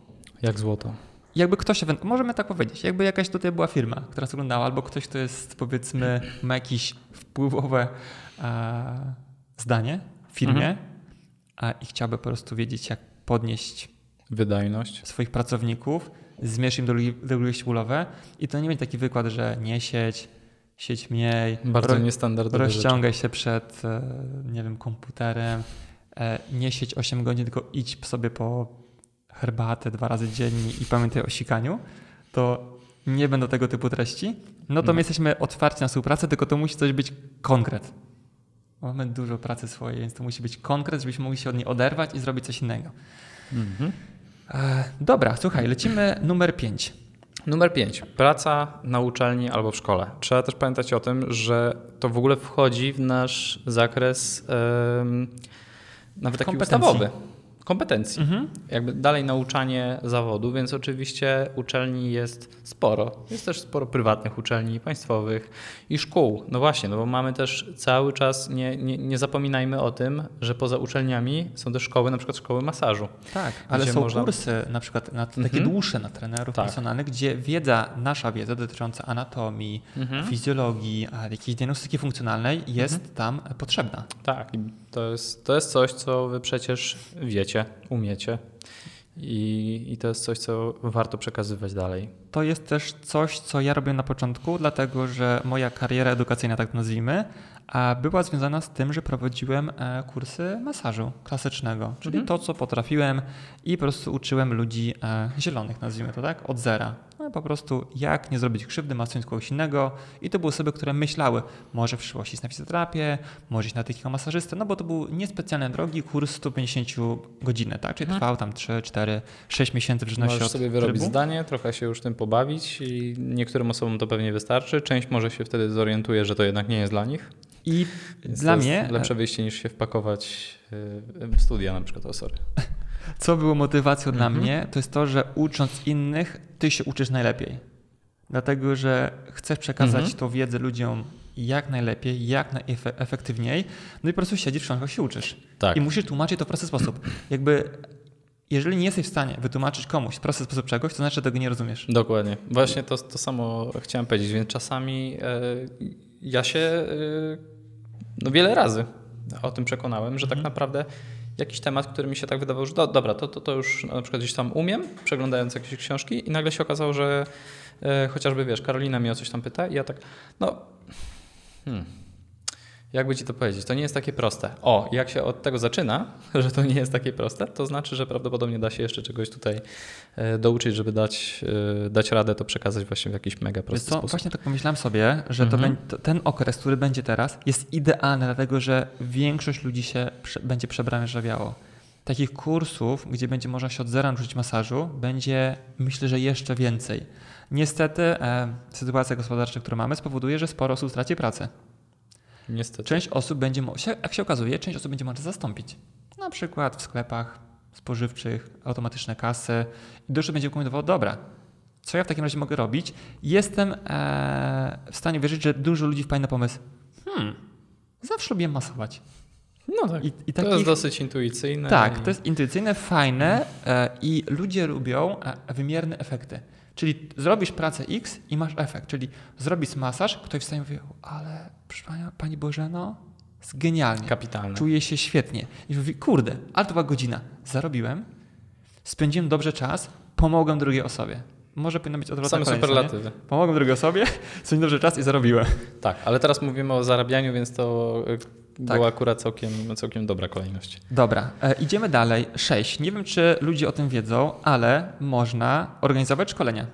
Jak złoto. Jakby ktoś, możemy tak powiedzieć, jakby jakaś tutaj była firma, która oglądała, albo ktoś, kto jest powiedzmy, ma jakieś wpływowe e, zdanie w firmie Mhm. a, i chciałby po prostu wiedzieć, jak podnieść Wydajność. swoich pracowników, zmniejszyć im dolegliwości bólowe i to nie będzie taki wykład, że nie sieć, sieć mniej, Bardzo ro- niestandardowe rzeczy. rozciągaj się przed, e, nie wiem, komputerem, nie sieć 8 godzin, tylko idź sobie po herbatę dwa razy dziennie i pamiętaj o sikaniu, to nie będą tego typu treści, no to my jesteśmy otwarci na współpracę, tylko to musi coś być konkret. Mamy dużo pracy swojej, więc to musi być konkret, żebyśmy mogli się od niej oderwać i zrobić coś innego. Mhm. E, dobra, słuchaj, lecimy numer 5. Numer 5. Praca na uczelni albo w szkole. Trzeba też pamiętać o tym, że to w ogóle wchodzi w nasz zakres em, nawet taki Kompetencji. ustawowy. Kompetencji. Mhm. Jakby dalej nauczanie zawodu, więc oczywiście uczelni jest sporo. Jest też sporo prywatnych uczelni, państwowych i szkół. No właśnie, no bo mamy też cały czas, nie, nie, nie zapominajmy o tym, że poza uczelniami są też szkoły, na przykład szkoły masażu. Tak, ale są można- kursy na przykład na, takie Mhm. dłuższe na trenerów Tak. personalnych, gdzie wiedza, nasza wiedza dotycząca anatomii, Mhm. fizjologii, jakiejś diagnostyki funkcjonalnej jest tam potrzebna. Tak, to jest, to jest coś, co wy przecież wiecie, umiecie. I, I to jest coś, co warto przekazywać dalej. To jest też coś, co ja robię na początku, dlatego że moja kariera edukacyjna, tak nazwijmy, była związana z tym, że prowadziłem e, kursy masażu klasycznego, czyli mhm. to, co potrafiłem i po prostu uczyłem ludzi e, zielonych, nazwijmy to tak, od zera. No, po prostu jak nie zrobić krzywdy, masując kogoś innego i to były osoby, które myślały, może w przyszłości iść na fizjoterapię, może iść na takiego masażystę, no bo to był niespecjalnie drogi kurs 150 godzin, tak, czyli mhm. trwał tam 3, 4, 6 miesięcy w zależności Możesz sobie wyrobić trybu. zdanie, trochę się już tym pobawić i niektórym osobom to pewnie wystarczy, część może się wtedy zorientuje, że to jednak nie jest dla nich. I Więc dla mnie. Lepsze wyjście niż się wpakować w studia na przykład, o sorry. Co było motywacją mhm. dla mnie, to jest to, że ucząc innych, ty się uczysz najlepiej. Dlatego, że chcesz przekazać mhm. tą wiedzę ludziom jak najlepiej, jak najefektywniej, no i po prostu siedzisz w książkach się uczysz. Tak. I musisz tłumaczyć to w prosty sposób. Jakby jeżeli nie jesteś w stanie wytłumaczyć komuś w prosty sposób czegoś, to znaczy, że tego nie rozumiesz. Dokładnie. Właśnie to, to samo chciałem powiedzieć, więc czasami e, ja się e, no wiele razy o tym przekonałem, że tak mhm. naprawdę jakiś temat, który mi się tak wydawał, że do, dobra, to, to, to już na przykład gdzieś tam umiem, przeglądając jakieś książki i nagle się okazało, że e, chociażby wiesz, Karolina mnie o coś tam pyta i ja tak, no hmm, jakby ci to powiedzieć, to nie jest takie proste. O, jak się od tego zaczyna, że to nie jest takie proste, to znaczy, że prawdopodobnie da się jeszcze czegoś tutaj e, douczyć, żeby dać, e, dać radę to przekazać właśnie w jakiś mega prosty co, sposób. Właśnie tak pomyślałem sobie, że mhm. to, ten okres, który będzie teraz, jest idealny, dlatego że większość ludzi się prze, będzie przebranżawiało. Takich kursów, gdzie będzie można się od zera nauczyć masażu, będzie myślę, że jeszcze więcej. Niestety e, sytuacja gospodarcza, którą mamy, spowoduje, że sporo osób straci pracę. Niestety. Część osób będzie, jak się okazuje, część osób będzie można zastąpić. Na przykład w sklepach spożywczych, automatyczne kasy. I dużo będzie komunikował, dobra, co ja w takim razie mogę robić? Jestem e, w stanie wierzyć, że dużo ludzi wpadnie na pomysł, hmm, zawsze lubię masować. No tak, I, i to jest dosyć intuicyjne. Tak, i... to jest intuicyjne, fajne e, i ludzie lubią e, wymierne efekty. Czyli zrobisz pracę X i masz efekt, czyli zrobisz masaż, ktoś wstaje i mówi, ale Pani, Bożeno, jest genialnie. Kapitalne. Czuję się świetnie. I mówi, kurde, ale to była godzina. Zarobiłem, spędziłem dobrze czas, pomogłem drugiej osobie. Może powinno być odwrotnie. Same superlatywy. Pomogłem drugiej osobie, spędziłem dobrze czas i zarobiłem. Tak, ale teraz mówimy o zarabianiu, więc to tak. była akurat całkiem, całkiem dobra kolejność. Dobra, e, idziemy dalej. Sześć. Nie wiem, czy ludzie o tym wiedzą, ale można organizować szkolenia.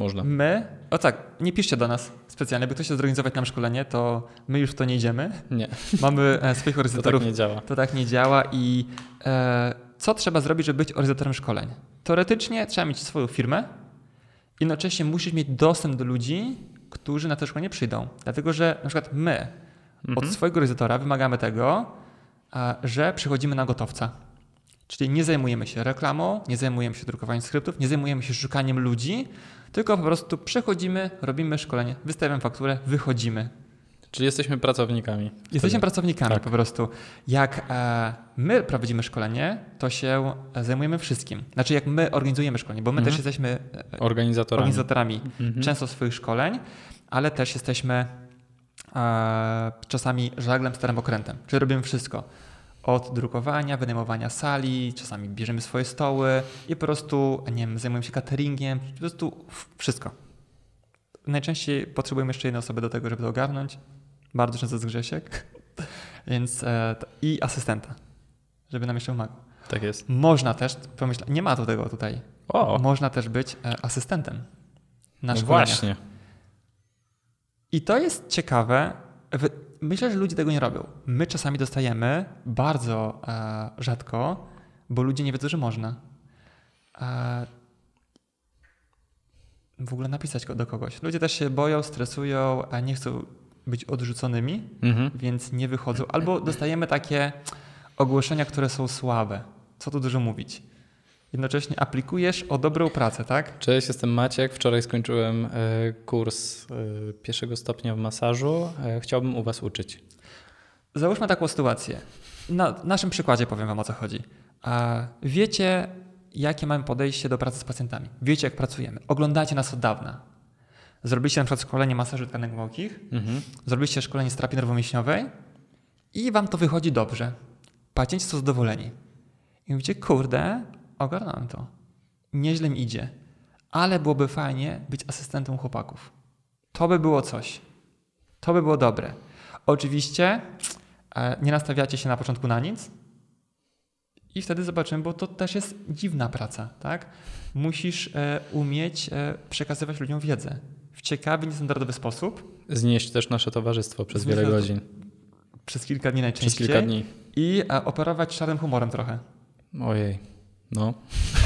Można. My, o tak, nie piszcie do nas specjalnie, by ktoś chce zorganizować nam szkolenie, to my już w to nie idziemy. Nie. Mamy e, swoich organizatorów. to tak nie działa. To tak nie działa i e, co trzeba zrobić, żeby być organizatorem szkoleń? Teoretycznie trzeba mieć swoją firmę, jednocześnie musisz mieć dostęp do ludzi, którzy na to szkolenie przyjdą. Dlatego, że na przykład my mhm. od swojego organizatora wymagamy tego, że przychodzimy na gotowca. Czyli nie zajmujemy się reklamą, nie zajmujemy się drukowaniem skryptów, nie zajmujemy się szukaniem ludzi, tylko po prostu przychodzimy, robimy szkolenie, wystawiamy fakturę, wychodzimy. Czyli jesteśmy pracownikami. Jesteśmy wtedy. pracownikami tak. po prostu. Jak e, my prowadzimy szkolenie, to się zajmujemy wszystkim. Znaczy, jak my organizujemy szkolenie, bo my mhm. też jesteśmy e, organizatorami, organizatorami mhm. często swoich szkoleń, ale też jesteśmy e, czasami żaglem, starym okrętem. Czyli robimy wszystko. Od drukowania, wynajmowania sali, czasami bierzemy swoje stoły i po prostu, nie wiem, zajmujemy się cateringiem, po prostu wszystko. Najczęściej potrzebujemy jeszcze jednej osoby do tego, żeby to ogarnąć. Bardzo często z Grzesiek. Więc e, i asystenta, żeby nam jeszcze pomagał. Tak jest. Można też, pomyśleć, nie ma tu tego tutaj. O. Można też być e, asystentem na no Właśnie. I to jest ciekawe. Myślę, że ludzie tego nie robią. My czasami dostajemy bardzo e, rzadko, bo ludzie nie wiedzą, że można. E, w ogóle napisać do kogoś. Ludzie też się boją, stresują, a nie chcą być odrzuconymi, mhm. więc nie wychodzą. Albo dostajemy takie ogłoszenia, które są słabe. Co tu dużo mówić? Jednocześnie aplikujesz o dobrą pracę, tak? Cześć, jestem Maciek. Wczoraj skończyłem e, kurs e, pierwszego stopnia w masażu. E, chciałbym u Was uczyć. Załóżmy taką sytuację. Na naszym przykładzie powiem Wam o co chodzi. Wiecie, jakie mamy podejście do pracy z pacjentami. Wiecie, jak pracujemy. Oglądacie nas od dawna. Zrobiliście na przykład szkolenie masażu tkanek głębokich, mhm. zrobiliście szkolenie z terapii nerwomięśniowej i Wam to wychodzi dobrze. Pacjenci są zadowoleni. I mówicie, kurde, ogarnąłem to. Nieźle mi idzie, ale byłoby fajnie być asystentem chłopaków. To by było coś. To by było dobre. Oczywiście e, nie nastawiacie się na początku na nic i wtedy zobaczymy, bo to też jest dziwna praca, tak? Musisz e, umieć e, przekazywać ludziom wiedzę w ciekawy, niestandardowy sposób. Znieść też nasze towarzystwo przez Znieść wiele godzin. Przez kilka dni najczęściej. Przez kilka dni. I operować szarym humorem trochę. Ojej. No.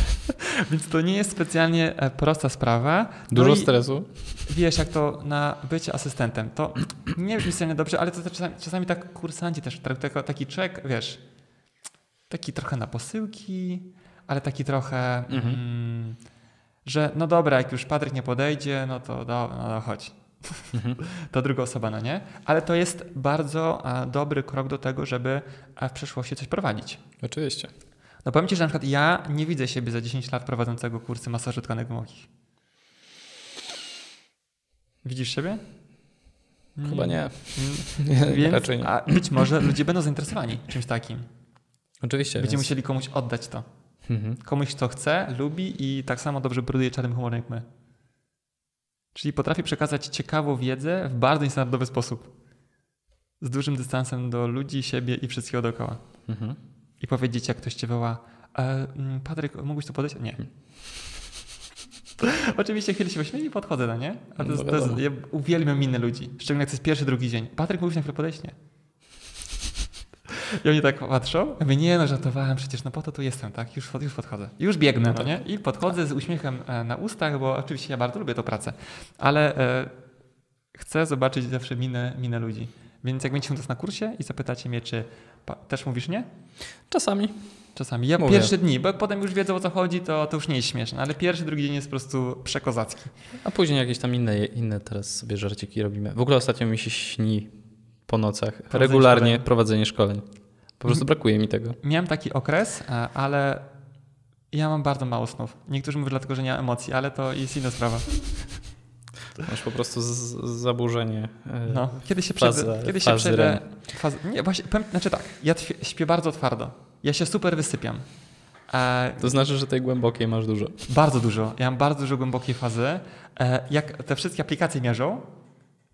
Więc to nie jest specjalnie e, prosta sprawa. Dużo no stresu. wiesz, jak to na bycie asystentem, to nie brzmi specjalnie dobrze, ale to czasami, czasami tak kursanci też jako taki czek, wiesz, taki trochę na posyłki, ale taki trochę, Mhm. mm, że no dobra, jak już Patryk nie podejdzie, no to do, no, no chodź. Mhm. to druga osoba, no nie? Ale to jest bardzo e, dobry krok do tego, żeby e, w przyszłości coś prowadzić. Oczywiście. No powiem Ci, że na przykład ja nie widzę siebie za 10 lat prowadzącego kursy masażu tkanek głębokich. Widzisz siebie? Chyba nie. Nie Więc, raczej nie. a być może ludzie będą zainteresowani czymś takim. Oczywiście. Będziemy więc- musieli komuś oddać to. Mhm. Komuś, kto chce, lubi i tak samo dobrze bruduje czarnym humorem jak my. Czyli potrafi przekazać ciekawą wiedzę w bardzo niestandardowy sposób. Z dużym dystansem do ludzi, siebie i wszystkiego dookoła. Mhm. I powiedzieć, jak ktoś cię woła, e, mm, Patryk, mógłbyś tu podejść? Nie. Oczywiście chwilę się wyśmieję i podchodzę, no nie? A to, No to jest, ja uwielbiam inne ludzi. Szczególnie jak to jest pierwszy, drugi dzień. Patryk, mógłbyś na chwilę podejść? Nie. I oni tak patrzą. Ja mówię, nie no, żartowałem, przecież no po to tu jestem, tak? Już, już podchodzę. Już biegnę, No no nie? I podchodzę z uśmiechem e, na ustach, bo oczywiście ja bardzo lubię tę pracę. Ale e, chcę zobaczyć zawsze minę, minę ludzi. Więc jak będziecie u nas na kursie i zapytacie mnie, czy też mówisz nie? Czasami. Czasami. Ja Mówię. pierwsze dni, bo jak potem już wiedzą o co chodzi, to, to już nie jest śmieszne, ale pierwszy, drugi dzień jest po prostu przekozacki. A później jakieś tam inne, inne teraz sobie żarciki robimy. W ogóle ostatnio mi się śni po nocach. Regularnie szkoleń. prowadzenie szkoleń. Po prostu brakuje mi tego. Miałem taki okres, e, ale ja mam bardzo mało snów. Niektórzy mówią dlatego, że nie mam emocji, ale to jest inna sprawa. Masz po prostu z, z zaburzenie. e, No, kiedy się przejdę, kiedy się REM. fazy, nie, właśnie, powiem, znaczy tak, ja śpię bardzo twardo. Ja się super wysypiam. E, To znaczy, że tej głębokiej masz dużo. Bardzo dużo. Ja mam bardzo dużo głębokiej fazy. E, Jak te wszystkie aplikacje mierzą,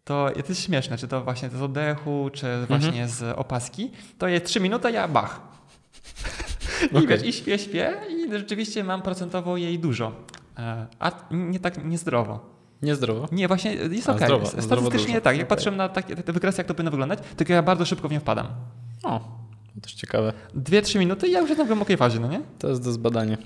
to to jest śmieszne, czy to właśnie z oddechu, czy właśnie z opaski, to jest 3 minuty, ja bach. I wiesz, i śpię, śpię i rzeczywiście mam procentowo jej dużo. E, A nie tak niezdrowo. Niezdrowo. Nie, właśnie jest okej. zdrowo, zdrowo Statystycznie dużo. tak. Jak Okej. patrzę na takie, te wykresy, jak to powinno wyglądać, tylko ja bardzo szybko w nie wpadam. O, to też ciekawe. 2-3 minuty i ja już jestem w głębokiej fazie, no nie? To jest do zbadania.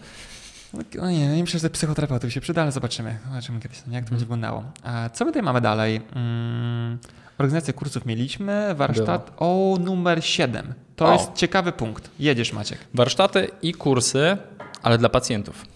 No nie, nie myślę, że psychoterapeutów się przyda, ale zobaczymy. Zobaczymy kiedyś, no, jak to będzie wyglądało. A co my tutaj mamy dalej? Mm, organizację kursów mieliśmy, warsztat o numer 7. To O. jest ciekawy punkt. Jedziesz Maciek. Warsztaty i kursy, ale dla pacjentów.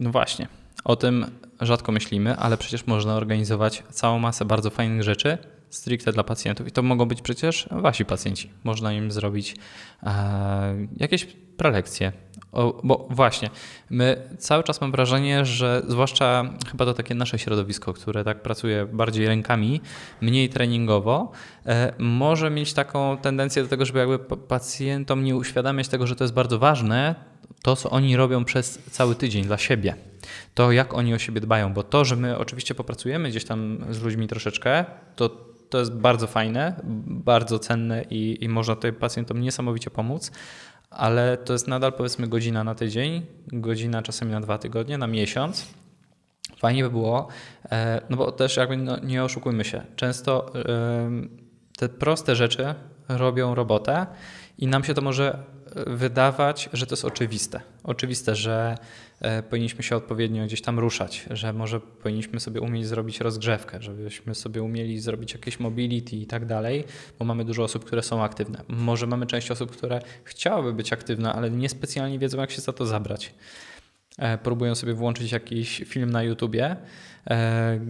No właśnie. O tym rzadko myślimy, ale przecież można organizować całą masę bardzo fajnych rzeczy stricte dla pacjentów. I to mogą być przecież wasi pacjenci. Można im zrobić e, jakieś prelekcje. O, bo właśnie, my cały czas mam wrażenie, że zwłaszcza chyba to takie nasze środowisko, które tak pracuje bardziej rękami, mniej treningowo, e, może mieć taką tendencję do tego, żeby jakby pa- pacjentom nie uświadamiać tego, że to jest bardzo ważne, to co oni robią przez cały tydzień dla siebie. To jak oni o siebie dbają, bo to, że my oczywiście popracujemy gdzieś tam z ludźmi troszeczkę, to, to jest bardzo fajne, bardzo cenne i, i można tutaj pacjentom niesamowicie pomóc, ale to jest nadal powiedzmy godzina na tydzień, godzina czasami na dwa tygodnie, na miesiąc. Fajnie by było, e, no bo też jakby no, nie oszukujmy się, często te proste rzeczy robią robotę i nam się to może e, wydawać, że to jest oczywiste. Oczywiste, że powinniśmy się odpowiednio gdzieś tam ruszać, że może powinniśmy sobie umieć zrobić rozgrzewkę, żebyśmy sobie umieli zrobić jakieś mobility i tak dalej, bo mamy dużo osób, które są aktywne. Może mamy część osób, które chciałyby być aktywne, ale niespecjalnie wiedzą, jak się za to zabrać e, próbują sobie włączyć jakiś film na YouTubie, e,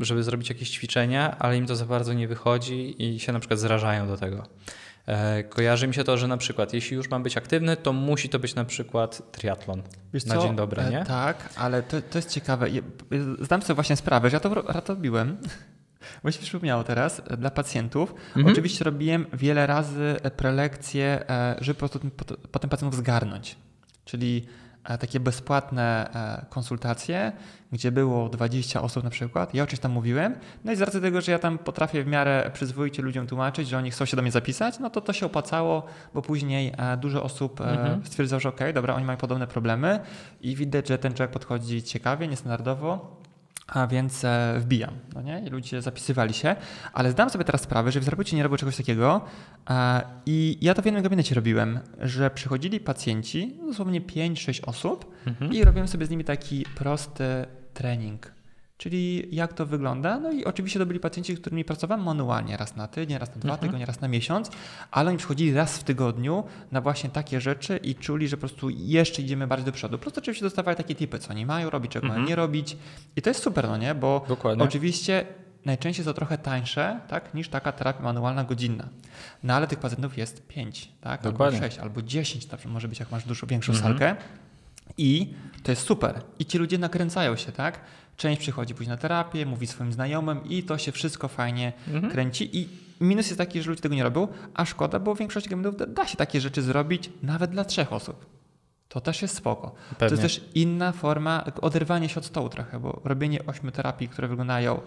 żeby zrobić jakieś ćwiczenia, ale im to za bardzo nie wychodzi i się na przykład zrażają do tego. E, Kojarzy mi się to, że na przykład jeśli już mam być aktywny, to musi to być na przykład triatlon. Wiesz Na dzień dobry, E, nie? Tak, ale to, to jest ciekawe. Zdam sobie właśnie sprawę, że ja to ro- robiłem. Właśnie przypomniało teraz e, dla pacjentów. Mhm. Oczywiście robiłem wiele razy prelekcje, żeby po- po- potem pacjentów zgarnąć. Czyli takie bezpłatne e, konsultacje, gdzie było 20 osób na przykład. Ja o czymś tam mówiłem. No i z racji tego, że ja tam potrafię w miarę przyzwoicie ludziom tłumaczyć, że oni chcą się do mnie zapisać, no to to się opłacało, bo później e, dużo osób mhm. stwierdzało, że okej, okay, dobra, oni mają podobne problemy i widać, że ten człowiek podchodzi ciekawie, niestandardowo a więc e, wbijam, no nie? I ludzie zapisywali się, ale zdam sobie teraz sprawę, że w terapeucie nie robią czegoś takiego i ja to w jednym gabinecie robiłem, że przychodzili pacjenci, dosłownie 5-6 osób mhm. i robiłem sobie z nimi taki prosty trening Czyli jak to wygląda? No i oczywiście to byli pacjenci, z którymi pracowałem manualnie raz na tydzień, raz na dwa mhm. tygodnie, raz na miesiąc, ale oni przychodzili raz w tygodniu na właśnie takie rzeczy i czuli, że po prostu jeszcze idziemy bardziej do przodu. Po prostu oczywiście dostawali takie typy, co oni mają robić, czego mhm. mają nie robić. I to jest super, no nie? Bo Dokładnie. oczywiście najczęściej to trochę tańsze tak, niż taka terapia manualna godzinna. No ale tych pacjentów jest pięć, tak? Dokładnie. albo sześć, albo dziesięć, może być jak masz dużo większą mhm. salkę. I to jest super. I ci ludzie nakręcają się, tak? Część przychodzi później na terapię, mówi swoim znajomym i to się wszystko fajnie mhm. kręci. I minus jest taki, że ludzie tego nie robią, a szkoda, bo większość gabinetów da się takie rzeczy zrobić nawet dla trzech osób. To też jest spoko. Pewnie. To jest też inna forma oderwania się od stołu trochę, bo robienie ośmiu terapii, które wyglądają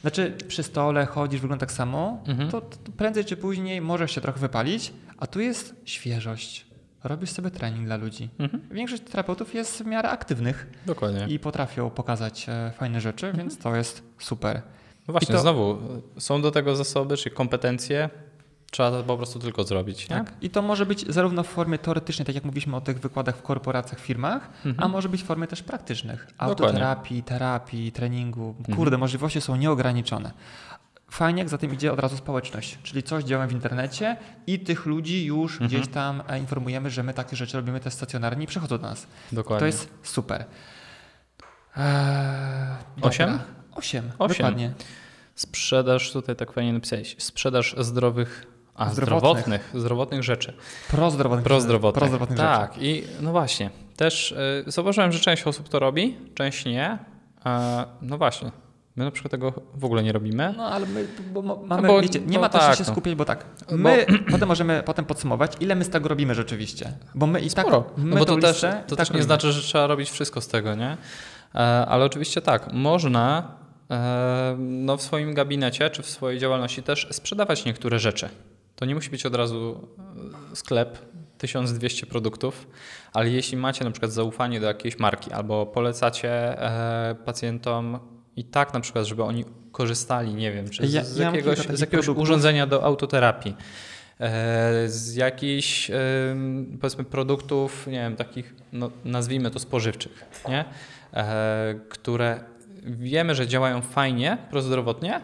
znaczy przy stole chodzisz, wygląda tak samo, mhm. to, to prędzej czy później możesz się trochę wypalić, a tu jest świeżość robisz sobie trening dla ludzi. Mhm. Większość terapeutów jest w miarę aktywnych Dokładnie. i potrafią pokazać e, fajne rzeczy, mhm. więc to jest super. No właśnie, to... znowu, są do tego zasoby czy kompetencje, Trzeba to po prostu tylko zrobić. Tak. I to może być zarówno w formie teoretycznej, tak jak mówiliśmy o tych wykładach w korporacjach, firmach, mhm. a może być w formie też praktycznych. Autoterapii, terapii, treningu. Kurde, mhm. możliwości są nieograniczone. Fajnie, jak za tym idzie od razu społeczność, czyli coś działa w internecie i tych ludzi już mhm. gdzieś tam e, informujemy, że my takie rzeczy robimy też stacjonarnie i przychodzą do nas. Dokładnie. To jest super. Eee, Osiem? Osiem, dokładnie. Sprzedaż, tutaj tak fajnie napisałeś, sprzedaż zdrowych a, zdrowotnych. zdrowotnych, zdrowotnych rzeczy. Prozdrowotnych. Prozdrowotnych. Prozdrowotnych tak, rzeczy. i no właśnie. Też y, zauważyłem, że część osób to robi, część nie. E, no właśnie. My na przykład tego w ogóle nie robimy. No ale my bo mamy, bo, wiecie, nie ma tak, się no. skupić, bo tak, my bo... potem możemy potem podsumować, ile my z tego robimy rzeczywiście. Bo my i tak, Sporo. tak, my no bo to też, to tak też nie znaczy, że trzeba robić wszystko z tego, nie? E, ale oczywiście tak, można e, no, w swoim gabinecie czy w swojej działalności też sprzedawać niektóre rzeczy. To nie musi być od razu e, sklep 1200 produktów, ale jeśli macie na przykład zaufanie do jakiejś marki albo polecacie pacjentom i tak na przykład, żeby oni korzystali, nie wiem, czy z, ja, z jakiegoś, z jakiegoś urządzenia do autoterapii, e, z jakichś powiedzmy produktów, nie wiem, takich, no, nazwijmy to spożywczych, nie? E, które wiemy, że działają fajnie, prozdrowotnie,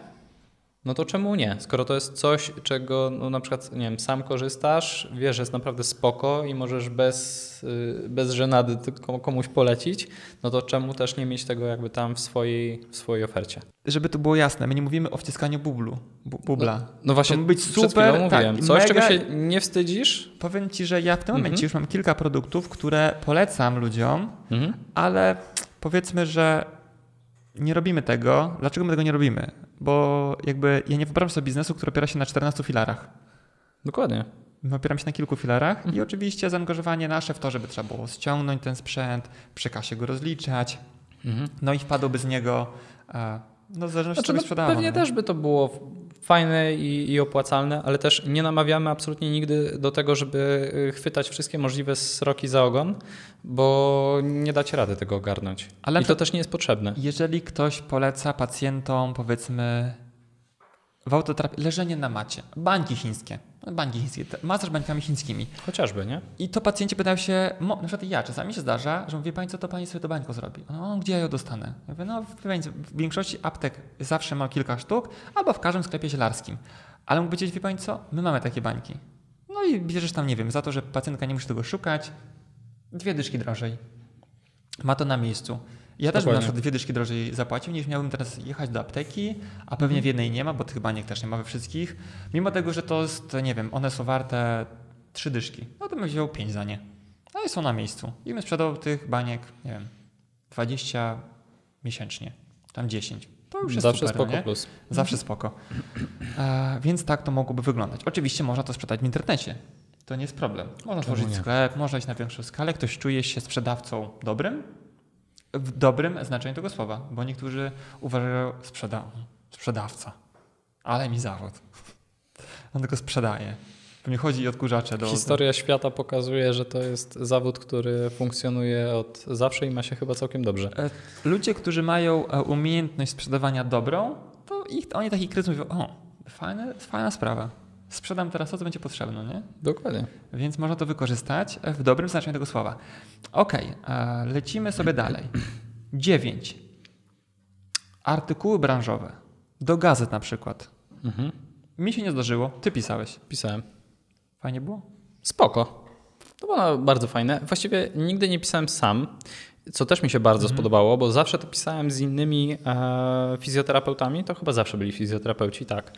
no to czemu nie? Skoro to jest coś, czego no na przykład, nie wiem, sam korzystasz, wiesz, że jest naprawdę spoko i możesz bez, y, bez żenady komuś polecić, no to czemu też nie mieć tego jakby tam w swojej, w swojej ofercie? Żeby to było jasne, my nie mówimy o wciskaniu bublu, bu, bubla. No, no właśnie, to być super, mówiłem. Tak, coś, mega... czego się nie wstydzisz? Powiem Ci, że ja w tym mhm. momencie już mam kilka produktów, które polecam ludziom, mhm. ale powiedzmy, że nie robimy tego. Dlaczego my tego nie robimy? Bo jakby ja nie wyobrażam sobie biznesu, który opiera się na 14 filarach. Dokładnie. My opieramy się na kilku filarach mhm. i oczywiście zaangażowanie nasze w to, żeby trzeba było ściągnąć ten sprzęt, przy kasie go rozliczać, mhm. no i wpadłoby z niego, e, no w zależności znaczy, od tego, no, Pewnie no też by to było fajne i, i, opłacalne, ale też nie namawiamy absolutnie nigdy do tego, żeby y, chwytać wszystkie możliwe sroki za ogon, bo nie dacie rady tego ogarnąć. Ale I to też nie jest potrzebne. Jeżeli ktoś poleca pacjentom, powiedzmy, w autoterapii, leżenie na macie, bańki chińskie, bańki chińskie, masaż bańkami chińskimi. Chociażby, nie? I to pacjenci pytają się, na przykład ja, czasami się zdarza, że mówię, pani co to pani sobie to bańko zrobi? No, gdzie ja ją dostanę? Ja mówię, no w większości aptek zawsze mam kilka sztuk, albo w każdym sklepie zielarskim. Ale mógł powiedzieć, wie pani co, my mamy takie bańki. No i bierzesz tam, nie wiem, za to, że pacjentka nie musi tego szukać, dwie dyszki drożej. Ma to na miejscu. Ja też bym na przykład dwie dyszki drożej zapłacił, niż miałbym teraz jechać do apteki, a pewnie w jednej nie ma, bo tych baniek też nie ma we wszystkich. Mimo tego, że to jest, nie wiem, one są warte trzy dyszki, no to bym wziął pięć za nie. No i są na miejscu. I bym sprzedał tych baniek, nie wiem, 20 miesięcznie, tam 10. To już jest Zawsze super, spoko nie? plus. Zawsze spoko. E, więc tak to mogłoby wyglądać. Oczywiście można to sprzedać w internecie. To nie jest problem. Można Czemu tworzyć nie? sklep, można iść na większą skalę. Ktoś czuje się sprzedawcą dobrym, w dobrym znaczeniu tego słowa, bo niektórzy uważają sprzeda sprzedawca, ale mi zawód. On tylko sprzedaje. Nie chodzi o odkurzacze do... Historia świata pokazuje, że to jest zawód, który funkcjonuje od zawsze i ma się chyba całkiem dobrze. E, Ludzie, którzy mają e, umiejętność sprzedawania dobrą, to ich, oni taki kryzys mówią, o, fajne, fajna sprawa. Sprzedam teraz to, co będzie potrzebne, nie? Dokładnie. Więc można to wykorzystać w dobrym znaczeniu tego słowa. Ok, lecimy sobie dalej. 9. Artykuły branżowe. Do gazet na przykład. Mhm. Mi się nie zdarzyło, ty pisałeś. Pisałem. Fajnie było? Spoko. To było bardzo fajne. Właściwie nigdy nie pisałem sam, co też mi się bardzo Mhm. spodobało, bo zawsze to pisałem z innymi e, fizjoterapeutami. To chyba zawsze byli fizjoterapeuci, tak.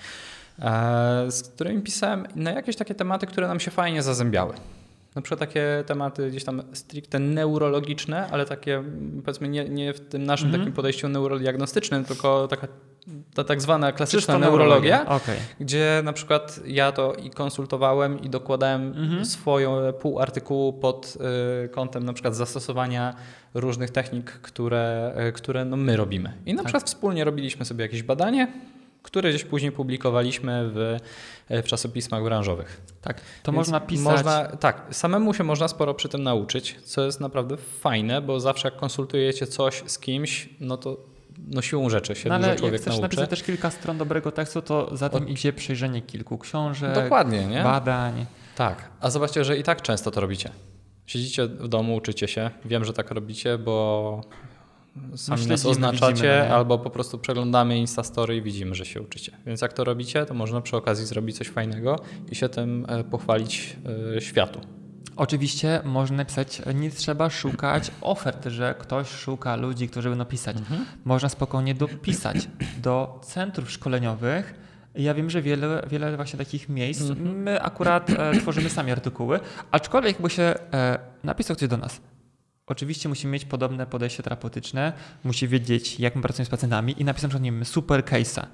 E, z którymi pisałem na jakieś takie tematy, które nam się fajnie zazębiały. Na przykład takie tematy gdzieś tam stricte neurologiczne, ale takie mm, powiedzmy nie, nie w tym naszym Mhm. takim podejściu neurodiagnostycznym, tylko taka ta tak zwana klasyczna neurologia, Okej. gdzie na przykład ja to i konsultowałem i dokładałem Mhm. swoją pół artykułu pod y, kątem na przykład zastosowania różnych technik, które, które no my robimy. I na Tak. przykład wspólnie robiliśmy sobie jakieś badanie, które gdzieś później publikowaliśmy w, w czasopismach branżowych. Tak, to Więc można pisać. Można, tak, samemu się można sporo przy tym nauczyć, co jest naprawdę fajne, bo zawsze jak konsultujecie coś z kimś, no to no siłą rzeczy się No, ale dużo jak człowiek chcesz nauczy. napisać też kilka stron dobrego tekstu, to za tym O- idzie przejrzenie kilku książek, Dokładnie, nie? badań. Tak, a zobaczcie, że i tak często to robicie. Siedzicie w domu, uczycie się. Wiem, że tak robicie, bo sami nas oznaczacie, widzimy, no albo po prostu przeglądamy Instastory i widzimy, że się uczycie. Więc jak to robicie, to można przy okazji zrobić coś fajnego i się tym e, pochwalić e, światu. Oczywiście można napisać, nie trzeba szukać ofert, że ktoś szuka ludzi, którzy będą pisać. Można spokojnie dopisać do centrów szkoleniowych. Ja wiem, że wiele, wiele właśnie takich miejsc, my akurat e, tworzymy sami artykuły, aczkolwiek jakby się e, napisał ktoś do nas. Oczywiście musimy mieć podobne podejście terapeutyczne, musi wiedzieć, jak my pracujemy z pacjentami i napisać, że nie wiem, super case'a,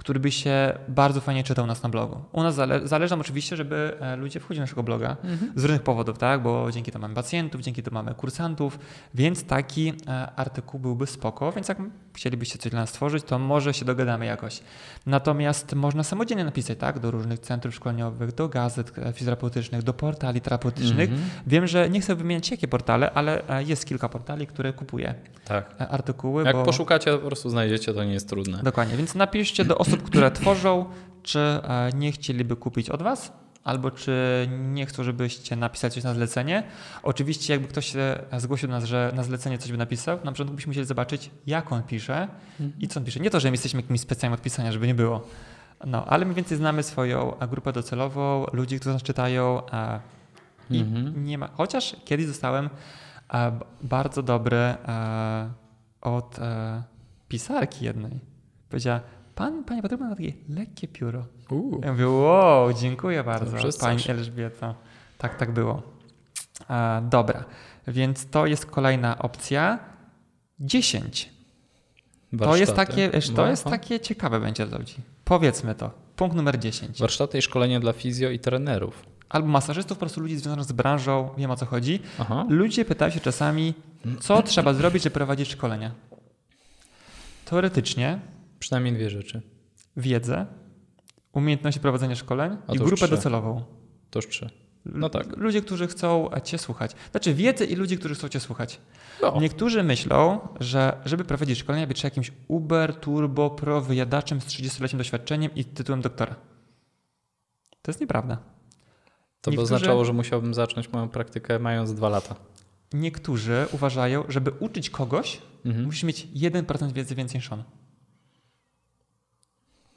który by się bardzo fajnie czytał u nas na blogu. U nas zale- zależy nam oczywiście, żeby e, ludzie wchodzili na naszego bloga z różnych powodów, tak? Bo dzięki temu mamy pacjentów, dzięki temu mamy kursantów, więc taki e, artykuł byłby spoko, więc jak chcielibyście coś dla nas stworzyć, to może się dogadamy jakoś. Natomiast można samodzielnie napisać, tak? Do różnych centrów szkoleniowych, do gazet e, fizjoterapeutycznych, do portali terapeutycznych. Mhm. Wiem, że nie chcę wymieniać jakie portale, ale jest kilka portali, które kupuję Tak. artykuły. Jak bo... poszukacie, po prostu znajdziecie, to nie jest trudne. Dokładnie, więc napiszcie do osób, które tworzą, czy e, nie chcieliby kupić od Was, albo czy nie chcą, żebyście napisali coś na zlecenie. Oczywiście, jakby ktoś się zgłosił do nas, że na zlecenie coś by napisał, na przykład byśmy musieli zobaczyć, jak on pisze i co on pisze. Nie to, że my jesteśmy jakimiś specjalnymi od pisania, żeby nie było. No, ale mniej więcej znamy swoją e, grupę docelową, ludzi, którzy nas czytają e, i Mhm. nie ma. Chociaż kiedyś dostałem e, bardzo dobry e, od e, pisarki jednej. Powiedziała, pan, panie Patryku, ma takie lekkie pióro. Uuu. Ja mówię, wow, dziękuję bardzo, pani coś. Elżbieto. Tak, tak było. E, dobra, więc to jest kolejna opcja. 10. To jest Warsztaty. takie, to No, jest no. takie ciekawe będzie dla ludzi. Powiedzmy to. Punkt numer 10. Warsztaty i szkolenie dla fizjo i trenerów. Albo masażystów, po prostu ludzi związanych z branżą, wiem o co chodzi. Aha. Ludzie pytają się czasami, co trzeba zrobić, żeby prowadzić szkolenia. Teoretycznie Przynajmniej dwie rzeczy. wiedzę, umiejętności prowadzenia szkoleń i grupę trzy. docelową. To już trzy. No tak. Ludzie, którzy chcą Cię słuchać. Znaczy wiedzę i ludzi, którzy chcą Cię słuchać. No. Niektórzy myślą, że żeby prowadzić szkolenia, by trzeba jakimś Uber, Turbo, Pro wyjadaczem z 30-letnim doświadczeniem i tytułem doktora. To jest nieprawda. To by Niektórzy- oznaczało, że musiałbym zacząć moją praktykę mając dwa lata. Niektórzy uważają, żeby uczyć kogoś, Mhm. musisz mieć 1% wiedzy więcej niż on.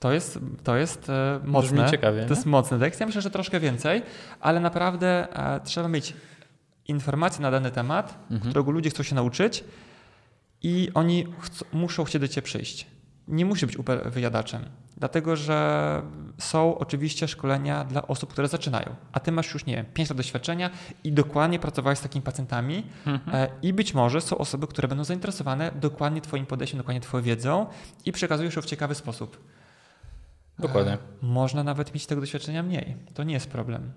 To jest, to jest e, mocne. Brzmi ciekawie, To jest mocny tekst. Ja myślę, że troszkę więcej, ale naprawdę e, trzeba mieć informacje na dany temat, Mhm. którego ludzie chcą się nauczyć i oni chcą, muszą chcieć do ciebie przyjść. Nie musi być Uber wyjadaczem, dlatego że są oczywiście szkolenia dla osób, które zaczynają, a ty masz już, nie wiem, 5 lat doświadczenia i dokładnie pracowałeś z takimi pacjentami Mhm. e, i być może są osoby, które będą zainteresowane dokładnie twoim podejściem, dokładnie twoją wiedzą i przekazujesz ją w ciekawy sposób. Dokładnie. E, Można nawet mieć tego doświadczenia mniej. To nie jest problem.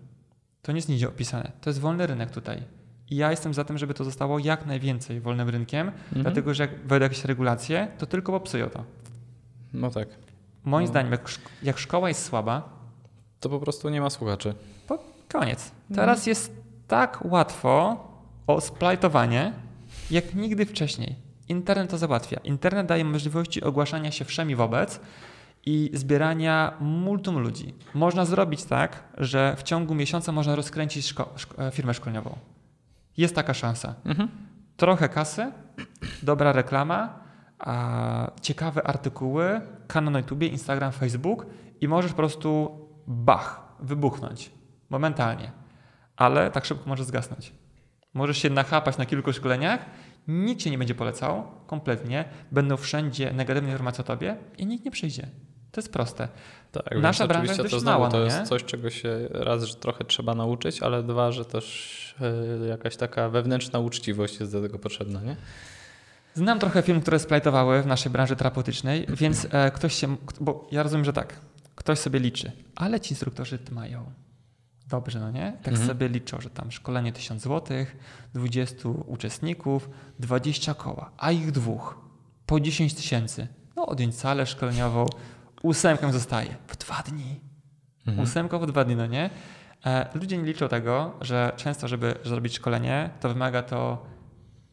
To nie jest nigdzie opisane. To jest wolny rynek tutaj. I ja jestem za tym, żeby to zostało jak najwięcej wolnym rynkiem, Mhm. dlatego że jak wejdą jakieś regulacje, to tylko popsują to. No tak. Moim No. zdaniem, jak, jak szkoła jest słaba, To po prostu nie ma słuchaczy. to koniec. Teraz jest tak łatwo o splajtowanie, jak nigdy wcześniej. Internet to załatwia. Internet daje możliwości ogłaszania się wszemi wobec i zbierania multum ludzi. Można zrobić tak, że w ciągu miesiąca można rozkręcić szko- szko- e, firmę szkoleniową. Jest taka szansa. Mhm. Trochę kasy, dobra reklama, ciekawe artykuły, kanał na YouTubie, Instagram, Facebook i możesz po prostu bach, wybuchnąć momentalnie. Ale tak szybko możesz zgasnąć. Możesz się nachapać na kilku szkoleniach, nikt cię nie będzie polecał kompletnie, będą wszędzie negatywne informacje o tobie i nikt nie przyjdzie. To jest proste. Tak, Nasza branża jest to znowu mała, to no jest nie? coś, czego się raz, że trochę trzeba nauczyć, ale dwa, że też e, jakaś taka wewnętrzna uczciwość jest do tego potrzebna, nie? Znam trochę firm, które splajtowały w naszej branży terapeutycznej, więc e, ktoś się, bo ja rozumiem, że tak, ktoś sobie liczy, ale ci instruktorzy mają dobrze, no nie? Tak Mhm. sobie liczą, że tam szkolenie 1000 zł, 20 uczestników, 20 koła, a ich dwóch, po 10 tysięcy. No odjąć salę szkoleniową, ósemkę zostaje w dwa dni. Mhm. Ósemka w dwa dni, no nie? E, ludzie nie liczą tego, że często, żeby zrobić szkolenie, to wymaga to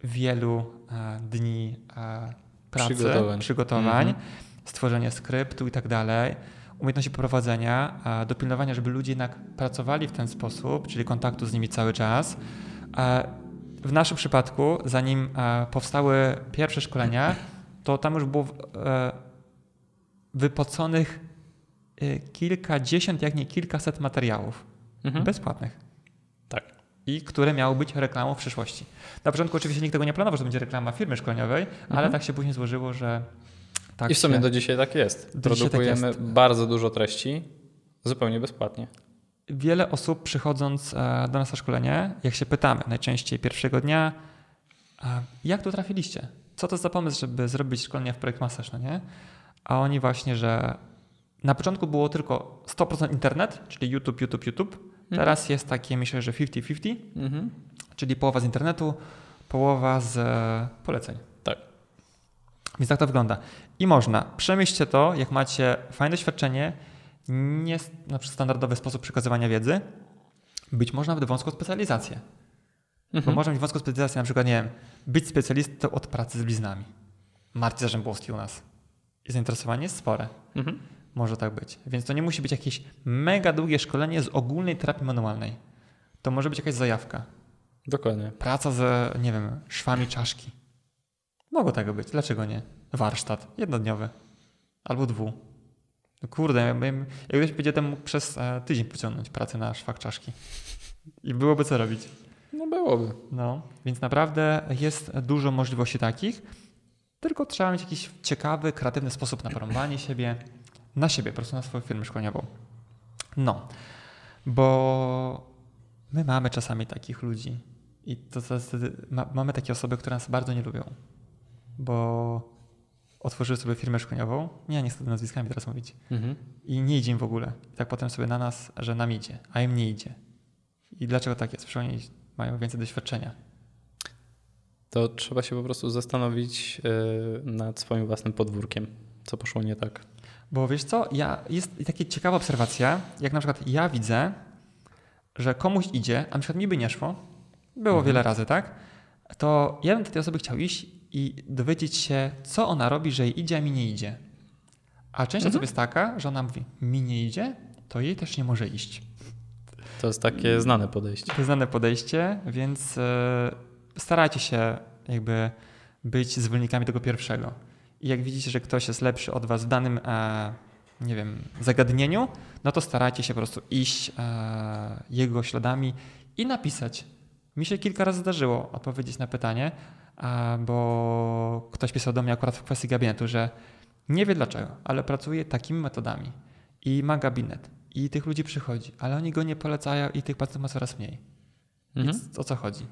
wielu e, dni e, pracy, Przygotowań. przygotowań, Mhm. stworzenie skryptu i tak dalej, umiejętności prowadzenia, dopilnowania, żeby ludzie jednak pracowali w ten sposób, czyli kontaktu z nimi cały czas. W naszym przypadku, zanim powstały pierwsze szkolenia, to tam już było wypoconych e, kilkadziesiąt, jak nie kilkaset materiałów Mhm. bezpłatnych Tak. i które miały być reklamą w przyszłości. Na początku oczywiście nikt tego nie planował, że będzie reklama firmy szkoleniowej, ale Mhm. tak się później złożyło, że tak I w sumie się... do dzisiaj tak jest. Do dzisiaj tak Produkujemy jest. bardzo dużo treści zupełnie bezpłatnie. Wiele osób przychodząc e, do nas na szkolenie, jak się pytamy najczęściej pierwszego dnia, a jak tu trafiliście? Co to za pomysł, żeby zrobić szkolenie w Projekt Masaż, no nie? A oni właśnie, że na początku było tylko 100% internet, czyli YouTube, YouTube, YouTube. Teraz jest takie, myślę, że 50-50, Mhm. czyli połowa z internetu, połowa z e, poleceń. Tak. Więc tak to wygląda. I można. Przemyślcie to, jak macie fajne doświadczenie, nie na przykład standardowy sposób przekazywania wiedzy, być może nawet wąską specjalizację. Bo Mhm. można mieć wąską specjalizację, na przykład, nie wiem, być specjalistą od pracy z bliznami. Marcin Zarzębowski u nas. I zainteresowanie jest spore. Mhm. Może tak być. Więc to nie musi być jakieś mega długie szkolenie z ogólnej terapii manualnej. To może być jakaś zajawka. Dokładnie. Praca z, nie wiem, szwami czaszki. Mogło tego być. Dlaczego nie? Warsztat jednodniowy. Albo dwu. No kurde, ja bym- jak ktoś będzie temu przez e, tydzień pociągnąć pracę na szwach czaszki. I byłoby co robić. No byłoby. No, więc naprawdę jest dużo możliwości takich, tylko trzeba mieć jakiś ciekawy, kreatywny sposób na porąbanie siebie, na siebie, po prostu na swoją firmę szkoleniową. No, bo my mamy czasami takich ludzi i to zasadzie ma, mamy takie osoby, które nas bardzo nie lubią, bo otworzyły sobie firmę szkoleniową, nie, nie chcę nazwiskami teraz mówić, Mhm. i nie idzie im w ogóle. I tak potem sobie na nas, że nam idzie, a im nie idzie. I dlaczego tak jest? Przecież oni mają więcej doświadczenia. To trzeba się po prostu zastanowić yy, nad swoim własnym podwórkiem. Co poszło nie tak. Bo wiesz co, ja, jest taka ciekawa obserwacja, jak na przykład ja widzę, że komuś idzie, a na przykład mi by nie szło, było Mhm. wiele razy, tak? To ja bym do tej osoby chciał iść i dowiedzieć się, co ona robi, że jej idzie, a mi nie idzie. A część Mhm. osób jest taka, że ona mówi, mi nie idzie, to jej też nie może iść. To jest takie znane podejście. To jest znane podejście, więc e, starajcie się jakby być zwolennikami tego pierwszego. I jak widzicie, że ktoś jest lepszy od was w danym, e, nie wiem, zagadnieniu, no to starajcie się po prostu iść e, jego śladami i napisać. Mi się kilka razy zdarzyło odpowiedzieć na pytanie, a, bo ktoś pisał do mnie akurat w kwestii gabinetu, że nie wie dlaczego, ale pracuje takimi metodami i ma gabinet i tych ludzi przychodzi, ale oni go nie polecają i tych pacjentów ma coraz mniej. Mhm. Więc o co chodzi?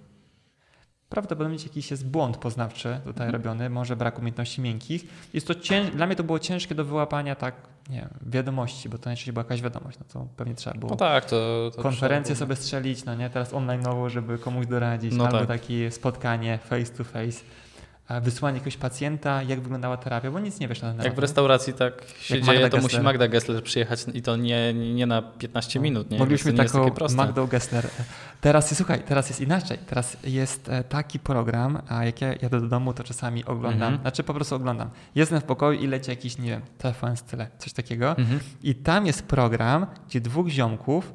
Prawdopodobnie jakiś jest błąd poznawczy tutaj mhm. robiony, może brak umiejętności miękkich. Jest to cięż... Dla mnie to było ciężkie do wyłapania tak, nie wiem, wiadomości, bo to najczęściej była jakaś wiadomość, no to pewnie trzeba było no tak, to, to konferencję sobie strzelić, no nie, teraz online nowo, żeby komuś doradzić, no albo tak. takie spotkanie face to face wysłanie jakiegoś pacjenta, jak wyglądała terapia, bo nic nie wiesz na ten temat. Jak w restauracji tak się jak dzieje, Magda to Gessler. musi Magda Gessler przyjechać i to nie, nie na 15 no. minut. Nie? Mogliśmy taką Magdą Gessler. Teraz słuchaj, teraz jest inaczej. Teraz jest e, taki program, a jak ja jadę do domu, to czasami oglądam, mhm. znaczy po prostu oglądam. Jestem w pokoju i leci jakiś, nie wiem, telefon z tyle, coś takiego. Mhm. I tam jest program, gdzie dwóch ziomków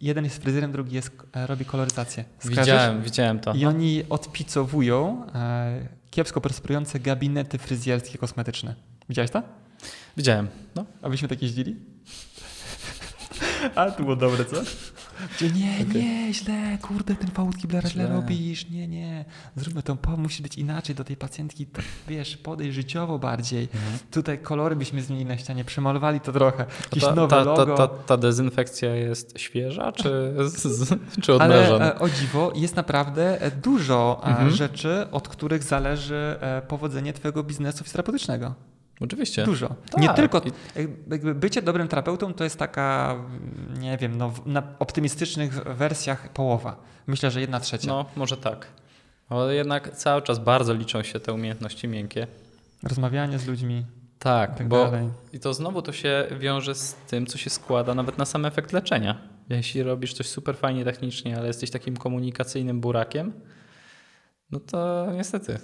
jeden jest fryzjerem, drugi jest, e, robi koloryzację. Widziałem, widziałem to. I oni odpicowują e, kiepsko prosperujące gabinety fryzjerskie kosmetyczne. Widziałeś to? Widziałem. No. A byśmy takie jeździli? A, to było dobre, co? Gdzie nie, okay. nie, źle, kurde, ten pałutki Blaira źle robisz, nie, nie. Zróbmy to, musi być inaczej do tej pacjentki, tak, wiesz, podejść życiowo bardziej. Mhm. Tutaj kolory byśmy zmienili na ścianie, przemalowali to trochę, jakieś ta, nowe ta, logo. Ta, ta, ta, dezynfekcja jest świeża, czy, czy odmrażona? Ale o dziwo, jest naprawdę e, dużo e, mhm. rzeczy, od których zależy e, powodzenie twojego biznesu fizjoterapeutycznego. Oczywiście. Dużo. Tak. Nie tylko. Jakby bycie dobrym terapeutą to jest taka, nie wiem, no, na optymistycznych wersjach połowa. Myślę, że jedna trzecia. No, może tak. Ale jednak cały czas bardzo liczą się te umiejętności miękkie. Rozmawianie z ludźmi. Tak, tak bo dalej. i to znowu to się wiąże z tym, co się składa nawet na sam efekt leczenia. Jeśli robisz coś super fajnie technicznie, ale jesteś takim komunikacyjnym burakiem, no to niestety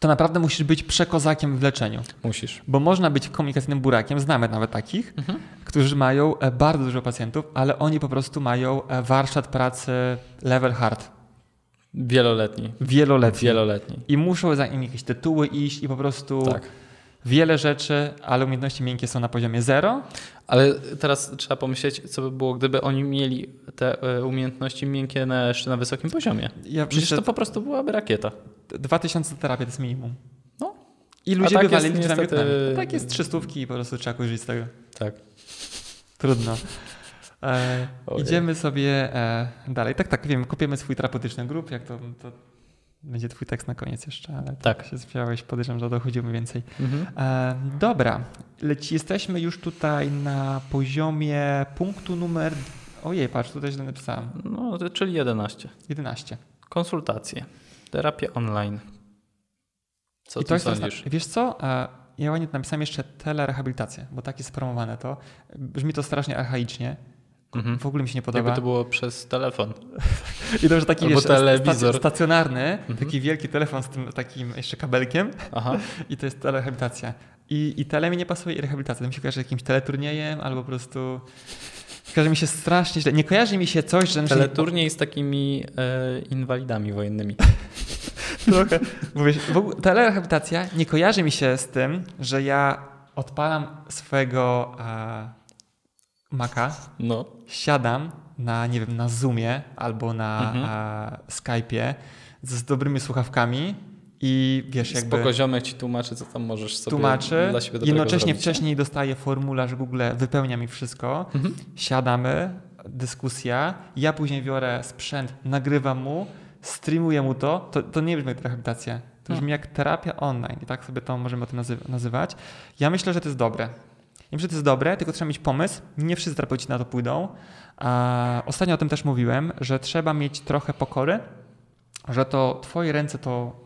to naprawdę musisz być przekozakiem w leczeniu. Musisz. Bo można być komunikacyjnym burakiem, znamy nawet takich, mhm. którzy mają e, bardzo dużo pacjentów, ale oni po prostu mają e, warsztat pracy level hard. Wieloletni. Wieloletni. Wieloletni. I muszą za nimi jakieś tytuły iść i po prostu tak. wiele rzeczy, ale umiejętności miękkie są na poziomie zero. Ale teraz trzeba pomyśleć, co by było, gdyby oni mieli te e, umiejętności miękkie na, jeszcze na wysokim poziomie. Ja Przecież to po prostu byłaby rakieta. 2000 terapii to jest minimum. No. I ludzie tak bywali niestety... No, tak jest trzy stówki i po prostu trzeba korzystać z tego. Tak. Trudno. E, idziemy sobie e, dalej. Tak, tak, wiem, kupiemy swój terapeutyczny grup, jak to, to będzie twój tekst na koniec jeszcze, ale tak, tak się zwiałeś, podejrzewam, że dochodzimy więcej. Mhm. E, dobra, leci, jesteśmy już tutaj na poziomie punktu numer... Ojej, patrz, tutaj źle napisałem. No, czyli 11. 11. Konsultacje. Terapia online. Co I to jest sądzisz? Wiesz co? E, ja ładnie napisałem jeszcze telerehabilitację, bo tak jest promowane to. Brzmi to strasznie archaicznie. Mhm. W ogóle mi się nie podoba. Jakby to było przez telefon. I to już taki Albo wiesz, telewizor. stacjonarny, mhm. taki wielki telefon z tym takim jeszcze kabelkiem. Aha. I to jest telerehabilitacja. I, I tele mi nie pasuje i rehabilitacja. To mi się kojarzy jakimś teleturniejem albo po prostu Kojarzy mi się strasznie źle. Nie kojarzy mi się coś, że... Teleturniej nie... z takimi e, inwalidami wojennymi. Trochę. Mówię, w ogóle, telerehabilitacja nie kojarzy mi się z tym, że ja odpalam swojego e, Maca, no. siadam na, nie wiem, na Zoomie albo na mhm. Skype'ie z dobrymi słuchawkami i wiesz, jakby... Spoko ziomek ci tłumaczy, co tam możesz sobie tłumaczy, dla siebie jednocześnie wcześniej dostaję formularz Google, wypełnia mi wszystko, mhm. siadamy, dyskusja, ja później biorę sprzęt, nagrywam mu, streamuję mu to, to, to nie brzmi jak rehabilitacja, to brzmi no. jak terapia online i tak sobie to możemy o tym nazywać. Ja myślę, że to jest dobre. Myślę, że to jest dobre, tylko trzeba mieć pomysł. Nie wszyscy terapeuci na to pójdą. A ostatnio o tym też mówiłem, że trzeba mieć trochę pokory, że to twoje ręce to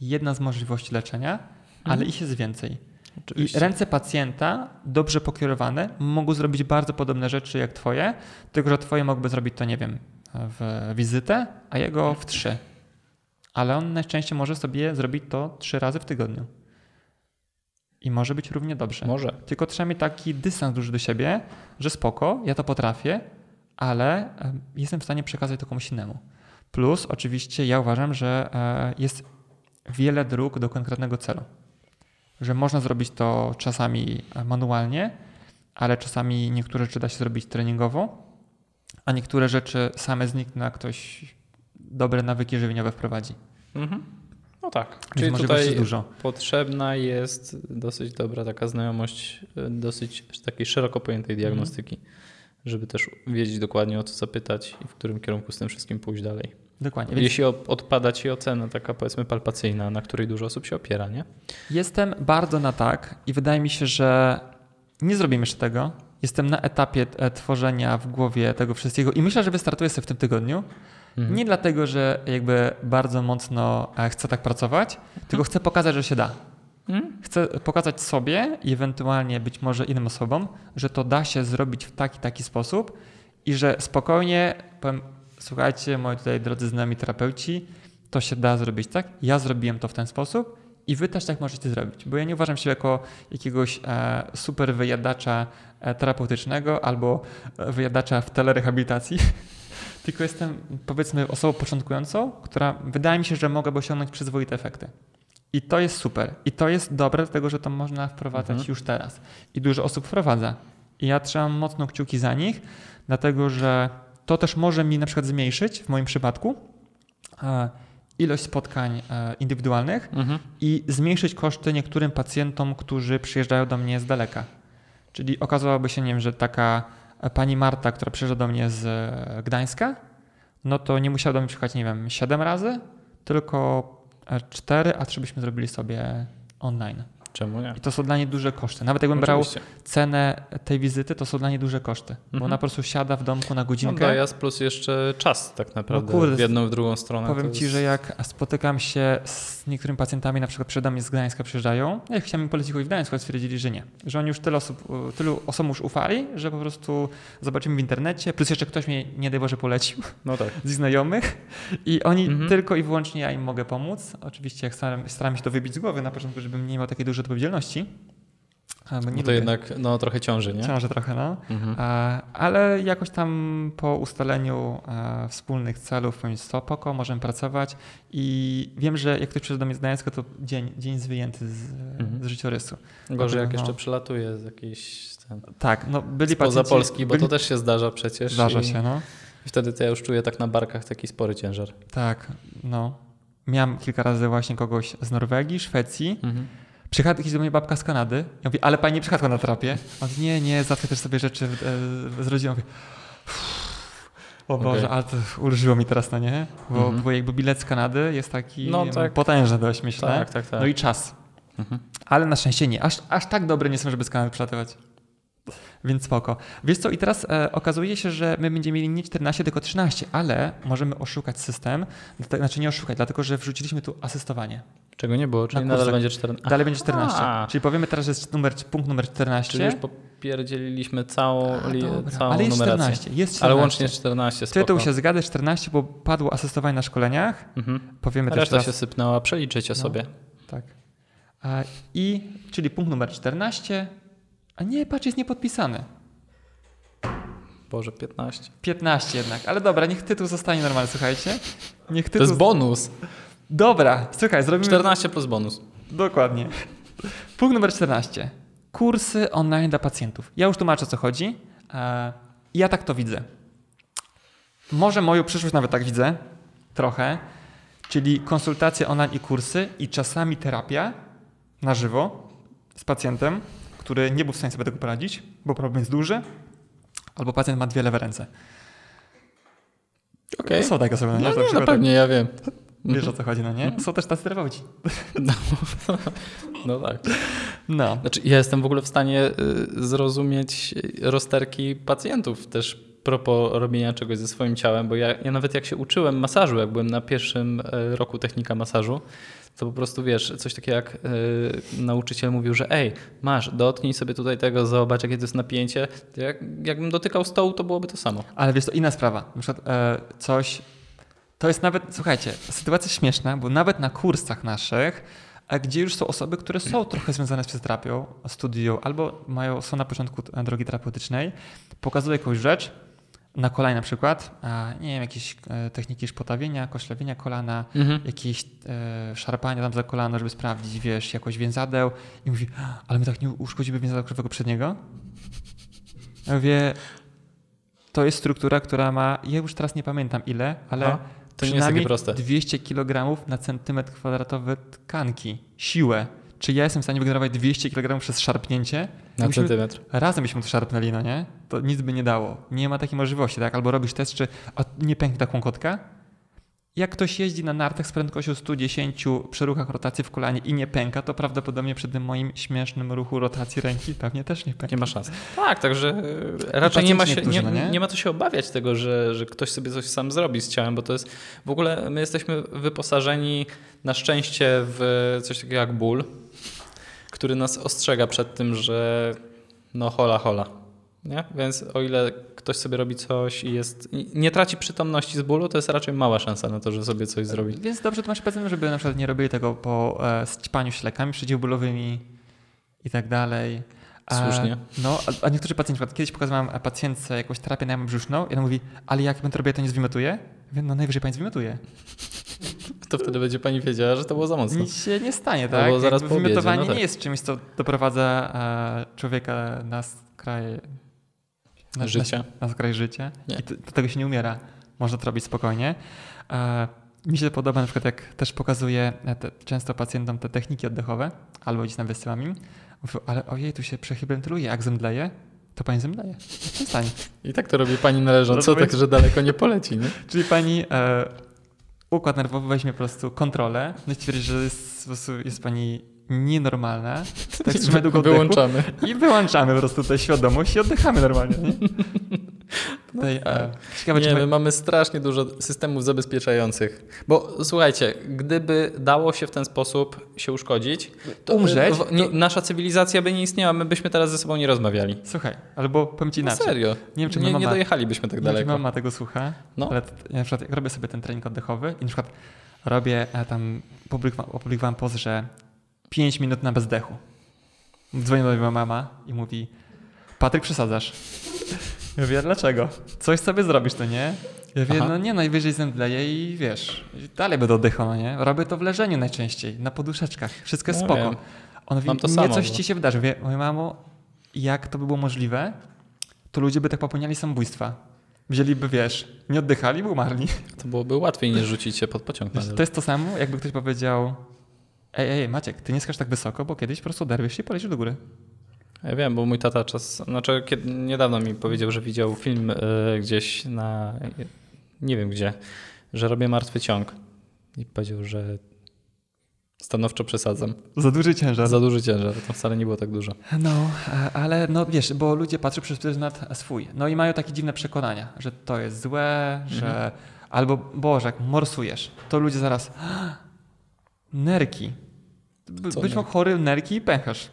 jedna z możliwości leczenia, mhm. ale ich jest więcej. Oczywiście. I ręce pacjenta, dobrze pokierowane, mogą zrobić bardzo podobne rzeczy jak twoje, tylko że twoje mogłyby zrobić to, nie wiem, w wizytę, a jego w trzy. Ale on najczęściej może sobie zrobić to trzy razy w tygodniu. I może być równie dobrze. Może. Tylko trzeba mieć taki dystans duży do siebie, że spoko, ja to potrafię, ale jestem w stanie przekazać to komuś innemu. Plus, oczywiście, ja uważam, że e, jest wiele dróg do konkretnego celu. Że można zrobić to czasami manualnie, ale czasami niektóre rzeczy da się zrobić treningowo, a niektóre rzeczy same znikną, jak ktoś dobre nawyki żywieniowe wprowadzi. Mhm. No tak. Czyli tutaj dużo. potrzebna jest dosyć dobra taka znajomość dosyć takiej szeroko pojętej mhm. diagnostyki, mhm. żeby też wiedzieć dokładnie o co zapytać i w którym kierunku z tym wszystkim pójść dalej. Dokładnie. Więc Jeśli odpada ci ocena taka powiedzmy palpacyjna, na której dużo osób się opiera, nie? Jestem bardzo na tak i wydaje mi się, że nie zrobimy jeszcze tego. Jestem na etapie e, tworzenia w głowie tego wszystkiego i myślę, że wystartuję sobie w tym tygodniu. Mhm. Nie dlatego, że jakby bardzo mocno e, chcę tak pracować, tylko chcę pokazać, że się da. Mhm. Chcę pokazać sobie i ewentualnie być może innym osobom, że to da się zrobić w taki, taki sposób i że spokojnie powiem, słuchajcie, moi tutaj drodzy znajomi terapeuci, to się da zrobić tak. Ja zrobiłem to w ten sposób i wy też tak możecie zrobić, bo ja nie uważam się jako jakiegoś e, super wyjadacza e, terapeutycznego albo e, wyjadacza w telerehabilitacji, tylko jestem powiedzmy osobą początkującą, która wydaje mi się, że mogłaby osiągnąć przyzwoite efekty. I to jest super. I to jest dobre, dlatego że to można wprowadzać Mhm. już teraz. I dużo osób wprowadza. I ja trzymam mocno kciuki za nich, dlatego że to też może mi na przykład zmniejszyć, w moim przypadku, e, ilość spotkań e, indywidualnych Mhm. i zmniejszyć koszty niektórym pacjentom, którzy przyjeżdżają do mnie z daleka. Czyli okazałoby się, nie wiem, że taka pani Marta, która przyjeżdża do mnie z e, Gdańska, no to nie musiała do mnie przyjechać, nie wiem, 7 razy, tylko 4, a 3 byśmy zrobili sobie online. Czemu nie? I to są dla niej duże koszty. Nawet jakbym brał Oczywiście. cenę tej wizyty, to są dla niej duże koszty, bo Mhm. ona po prostu siada w domku na No godzinkę. dojazd plus jeszcze czas tak naprawdę, No kurde, w jedną, w drugą stronę. Powiem ci, jest- że jak spotykam się z niektórymi pacjentami, na przykład przede mnie z Gdańska przyjeżdżają, ja chciałem im polecić w Gdańsku, ale stwierdzili, że nie. Że oni już tyle osób, tylu osobom już ufali, że po prostu zobaczymy w internecie, plus jeszcze ktoś mnie, nie daj Boże, polecił No tak. z znajomych i oni Mhm. tylko i wyłącznie ja im mogę pomóc. Oczywiście jak staram, staram się to wybić z głowy na początku, żebym nie miał takiej dużej odpowiedzialności. a, Bo No to jednak no, trochę ciąży, nie? Ciąży trochę, no. Mhm. Ale jakoś tam po ustaleniu wspólnych celów, powiem spoko, możemy pracować i wiem, że jak ktoś przyjeżdża do mnie z Gdańska, to dzień, dzień jest wyjęty z, Mhm. z życiorysu. Gorzej jak no. jeszcze przelatuje z jakiejś ten, Tak, no byli spoza pacjenci... Polski, bo byli, to też się zdarza przecież. Zdarza i, się, no. I wtedy to ja już czuję tak na barkach taki spory ciężar. Tak, no. Miałem kilka razy właśnie kogoś z Norwegii, Szwecji. Mhm. Przyjechała kiedyś do mnie babka z Kanady. Ja mówię, ale pani nie przychodła na terapię? On mówi, nie, nie, zawsze też sobie rzeczy e, z rodziną. Mówię, "Uff, o Boże, Okej. ale to ulżyło mi teraz, no nie? Bo, Mhm. bo jakby bilet z Kanady jest taki No tak. potężny dość, myślę. Tak, tak, tak. No i czas. Mhm. Ale na szczęście nie. Aż, aż tak dobry nie jestem, żeby z Kanady przelatywać. Więc spoko. Wiesz co, i teraz e, okazuje się, że my będziemy mieli nie 14, tylko 13, ale możemy oszukać system, znaczy nie oszukać, dlatego że wrzuciliśmy tu asystowanie. Czego nie było, czyli Na nadal będzie 14. Dalej będzie 14. A. Czyli powiemy teraz, że jest numer, punkt numer 14. Czyli już popierdzieliliśmy całą, A, li, całą Ale jest numerację. 14. Jest 14. Ale łącznie 14, spoko. Tytuł się zgadza, 14, bo padło asystowanie na szkoleniach. Mhm. Powiemy też Reszta teraz. się sypnęła, przeliczycie No. sobie. Tak. A, I, czyli punkt numer 14. A nie, patrz, jest niepodpisany. Boże, 15. 15 jednak, ale dobra, niech tytuł zostanie normalny, słuchajcie. Niech To tytuł... jest bonus. Dobra, słuchaj, zrobimy... 14 plus bonus. Dokładnie. Punkt numer 14. Kursy online dla pacjentów. Ja już tłumaczę, o co chodzi. E, Ja tak to widzę. Może moją przyszłość nawet tak widzę, trochę, czyli konsultacje online i kursy i czasami terapia na żywo z pacjentem, który nie był w stanie sobie tego poradzić, bo problem jest duży, albo pacjent ma dwie lewe ręce. Okej. Są takie osoby, no? No, nie, no przykład pewnie, ja wiem. Wiesz o co chodzi, no nie? Są też tacy terapeuci. No tak. No. Znaczy, ja jestem w ogóle w stanie y, zrozumieć rozterki pacjentów też propos robienia czegoś ze swoim ciałem, bo ja, ja nawet jak się uczyłem masażu, jak byłem na pierwszym e, roku technika masażu, to po prostu wiesz, coś takiego jak y, nauczyciel mówił, że ej, masz, dotknij sobie tutaj tego, zobacz jakie to jest napięcie. Jak, jakbym dotykał stołu, to byłoby to samo. Ale wiesz, to inna sprawa. Na przykład e, coś. To jest nawet, słuchajcie, sytuacja śmieszna, bo nawet na kursach naszych, a gdzie już są osoby, które są trochę związane z fizjoterapią, studiują albo mają, są na początku e, drogi terapeutycznej, pokazuję jakąś rzecz, na kolanie na przykład, a nie wiem, jakieś e, techniki szpotawienia, koślewienia kolana, Mhm. jakieś e, szarpania tam za kolano, żeby sprawdzić, wiesz, jakość więzadeł i mówi, ale my tak nie uszkodzimy więzadeł krzywego przedniego? Ja mówię, to jest struktura, która ma, ja już teraz nie pamiętam ile, ale Aha, to nie jest takie przynajmniej proste. 200 kg na centymetr kwadratowy tkanki, siłę. Czy ja jestem w stanie wygenerować 200 kg przez szarpnięcie? Na Jakbyśmy centymetr. Razem byśmy to szarpnęli, no nie? To nic by nie dało. Nie ma takiej możliwości, tak? Albo robisz test, czy a nie pęknie ta kłąkotka jak ktoś jeździ na nartach z prędkością 110 przy ruchach rotacji w kolanie i nie pęka, to prawdopodobnie przy tym moim śmiesznym ruchu rotacji ręki pewnie też nie pęka. Nie ma szans. Tak, także e, raczej nie ma, się, nie, no nie? nie ma co się obawiać tego, że, że ktoś sobie coś sam zrobi z ciałem, bo to jest w ogóle my jesteśmy wyposażeni na szczęście w coś takiego jak ból, który nas ostrzega przed tym, że no hola hola. Nie? Więc o ile ktoś sobie robi coś i jest nie traci przytomności z bólu, to jest raczej mała szansa na to, że sobie coś zrobi. Więc dobrze to masz pacjentów, żeby na przykład nie robili tego po e, ćpaniu ślekami przeciwbólowymi i tak dalej. A, Słusznie. No, a, a niektórzy pacjenci, kiedyś pokazywałem pacjentce jakąś terapię na jamę brzuszną i ona mówi, ale jak będę robił, to nie zwymiotuje? No najwyżej pani zwymiotuje. To wtedy będzie pani wiedziała, że to było za mocno. Nic się nie stanie, tak? bo zaraz Jakby po obiedzie, Wymiotowanie no tak. nie jest czymś, co doprowadza e, człowieka na skraj na, Życia. Na, na skraj życia Nie. i do tego się nie umiera. Można to robić spokojnie. E, mi się podoba na przykład, jak też pokazuję e, te, często pacjentom te techniki oddechowe, albo gdzieś tam wysyłam im, mówię, ale ojej, tu się przehyperwentyluje, jak zemdleje, to pani zemdleje. Stanie? I tak to robi pani należąco, tak że daleko nie poleci. Nie? Czyli pani e, układ nerwowy weźmie po prostu kontrolę, no i stwierdzi, że jest, jest pani nienormalna, tak oddechu Wyłączamy. i wyłączamy po prostu tę świadomość i oddychamy normalnie. Nie? Tutaj, e, ciekawe, Nie, czy my my... mamy strasznie dużo systemów zabezpieczających. Bo słuchajcie, gdyby dało się w ten sposób się uszkodzić, to Umrzeć? w- nie, nasza cywilizacja by nie istniała, my byśmy teraz ze sobą nie rozmawiali. Słuchaj, albo powiem ci No inaczej. serio. Nie wiem, czy nie, moja nie mama- dojechalibyśmy tak Nie daleko. mama tego słucha, No. ale ja na przykład jak robię sobie ten trening oddechowy i na przykład robię e, tam, publikowałem, opublikowałem post, że 5 minut na bezdechu. Dzwoni do mnie mama i mówi, Patryk przesadzasz. Ja mówię, "A dlaczego? Coś sobie zrobisz, to nie? Ja mówię, Aha. no nie, najwyżej zemdleję i wiesz, i dalej będę oddychał, no nie? Robię to w leżeniu najczęściej, na poduszeczkach, wszystko jest No spoko. wiem. On mówi, to nie, samo, coś bo- ci się wydarzy. Mówię, moja mamo, jak to by było możliwe, to ludzie by tak popełniali samobójstwa. Wzięliby, wiesz, nie oddychali, by umarli. To byłoby łatwiej niż rzucić się pod pociąg. Wiesz, to jest to samo, jakby ktoś powiedział ej, ej, Maciek, ty nie skacz tak wysoko, bo kiedyś po prostu oderwiesz się i polecisz do góry. Ja wiem, bo mój tata czas, znaczy kiedy, niedawno mi powiedział, że widział film y, gdzieś na, nie wiem gdzie, że robię martwy ciąg. I powiedział, że stanowczo przesadzam. Za duży ciężar. Za duży ciężar, to wcale nie było tak dużo. No, e, ale no wiesz, bo ludzie patrzą przez pryzmat swój. No i mają takie dziwne przekonania, że to jest złe, że albo Boże, jak morsujesz, to ludzie zaraz "Ah, nerki. Być może chory nerki i pęchasz.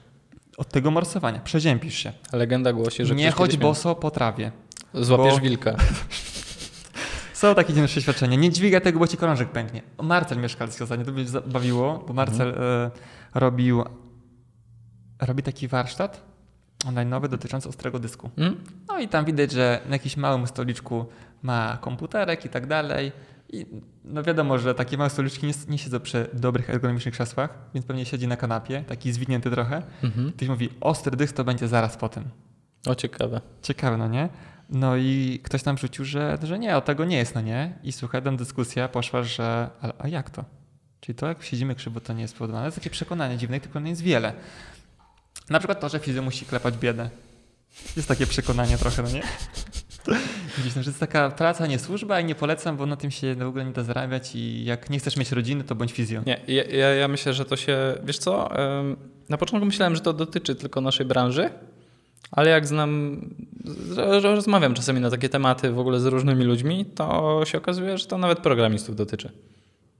Od tego morsowania. Przeziębisz się. Legenda głosi, że Nie chodź boso po trawie. Złapiesz bo- wilka. Są takie dziwne przeświadczenia. Nie dźwigaj tego, bo ci krążek pęknie. Marcel Mieszkalski ostatnio, to mnie zabawiło, bo Marcel e, robił robi taki warsztat online'owy dotyczący ostrego dysku. Mm? No i tam widać, że na jakimś małym stoliczku ma komputerek i tak dalej. I no wiadomo, że takie małe stoliczki nie, nie siedzą przy dobrych ergonomicznych krzesłach, więc pewnie siedzi na kanapie, taki zwinięty trochę. Mhm. Ktoś mówi, ostry dysk to będzie zaraz po tym. O, ciekawe. Ciekawe, no nie? No i ktoś tam rzucił, że, że nie, o tego nie jest, no nie? I słuchaj, tam dyskusja poszła, że ale, a jak to? Czyli to, jak siedzimy krzywo, to nie jest spowodowane. To jest takie przekonanie dziwne, tych przekonań jest wiele. Na przykład to, że fizjo musi klepać biedę. Jest takie przekonanie trochę, no nie? Gdzieś tam, że jest taka praca, nie służba i nie polecam, bo na tym się w ogóle nie da zarabiać i jak nie chcesz mieć rodziny, to bądź fizjo. Nie, ja, ja, ja myślę, że to się, wiesz co, na początku myślałem, że to dotyczy tylko naszej branży, ale jak znam, rozmawiam czasami na takie tematy w ogóle z różnymi ludźmi, to się okazuje, że to nawet programistów dotyczy.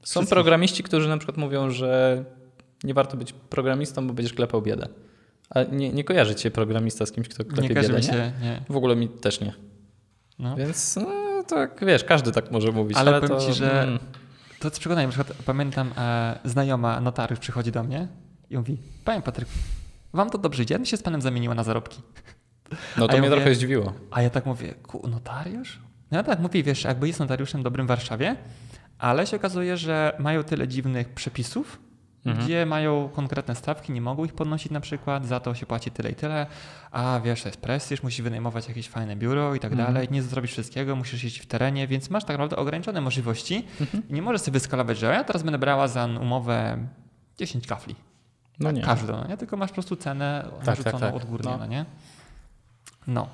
Są programiści, którzy na przykład mówią, że nie warto być programistą, bo będziesz klepał biedę. A nie, nie kojarzy cię programista z kimś, kto klepie nie biedę, mi nie? się, nie. W ogóle mi też nie. No. Więc no, tak, wiesz, każdy tak może mówić. Ale Ale, powiem to, ci, że- mm, To co przekonanie, na przykład pamiętam e, znajoma notariusz przychodzi do mnie i mówi, panie Patryk, wam to dobrze idzie, ja się z panem zamieniła na zarobki. no to ja mnie mówię- trochę zdziwiło. A ja tak mówię, ku, notariusz? No ja tak mówię, wiesz, jakby jest notariuszem dobrym w Warszawie, ale się okazuje, że mają tyle dziwnych przepisów, Mhm. gdzie mają konkretne stawki, nie mogą ich podnosić na przykład, za to się płaci tyle i tyle, a wiesz, to jest prestiż, musisz wynajmować jakieś fajne biuro i tak Mhm. dalej, nie zrobisz wszystkiego, musisz jeździć w terenie, więc masz tak naprawdę ograniczone możliwości Mhm. i nie możesz sobie wyskalować, że ja teraz będę brała za umowę 10 kafli. No nie. Każdą, no nie? Tylko masz po prostu cenę tak, narzuconą tak. odgórnie, No. no. nie? No.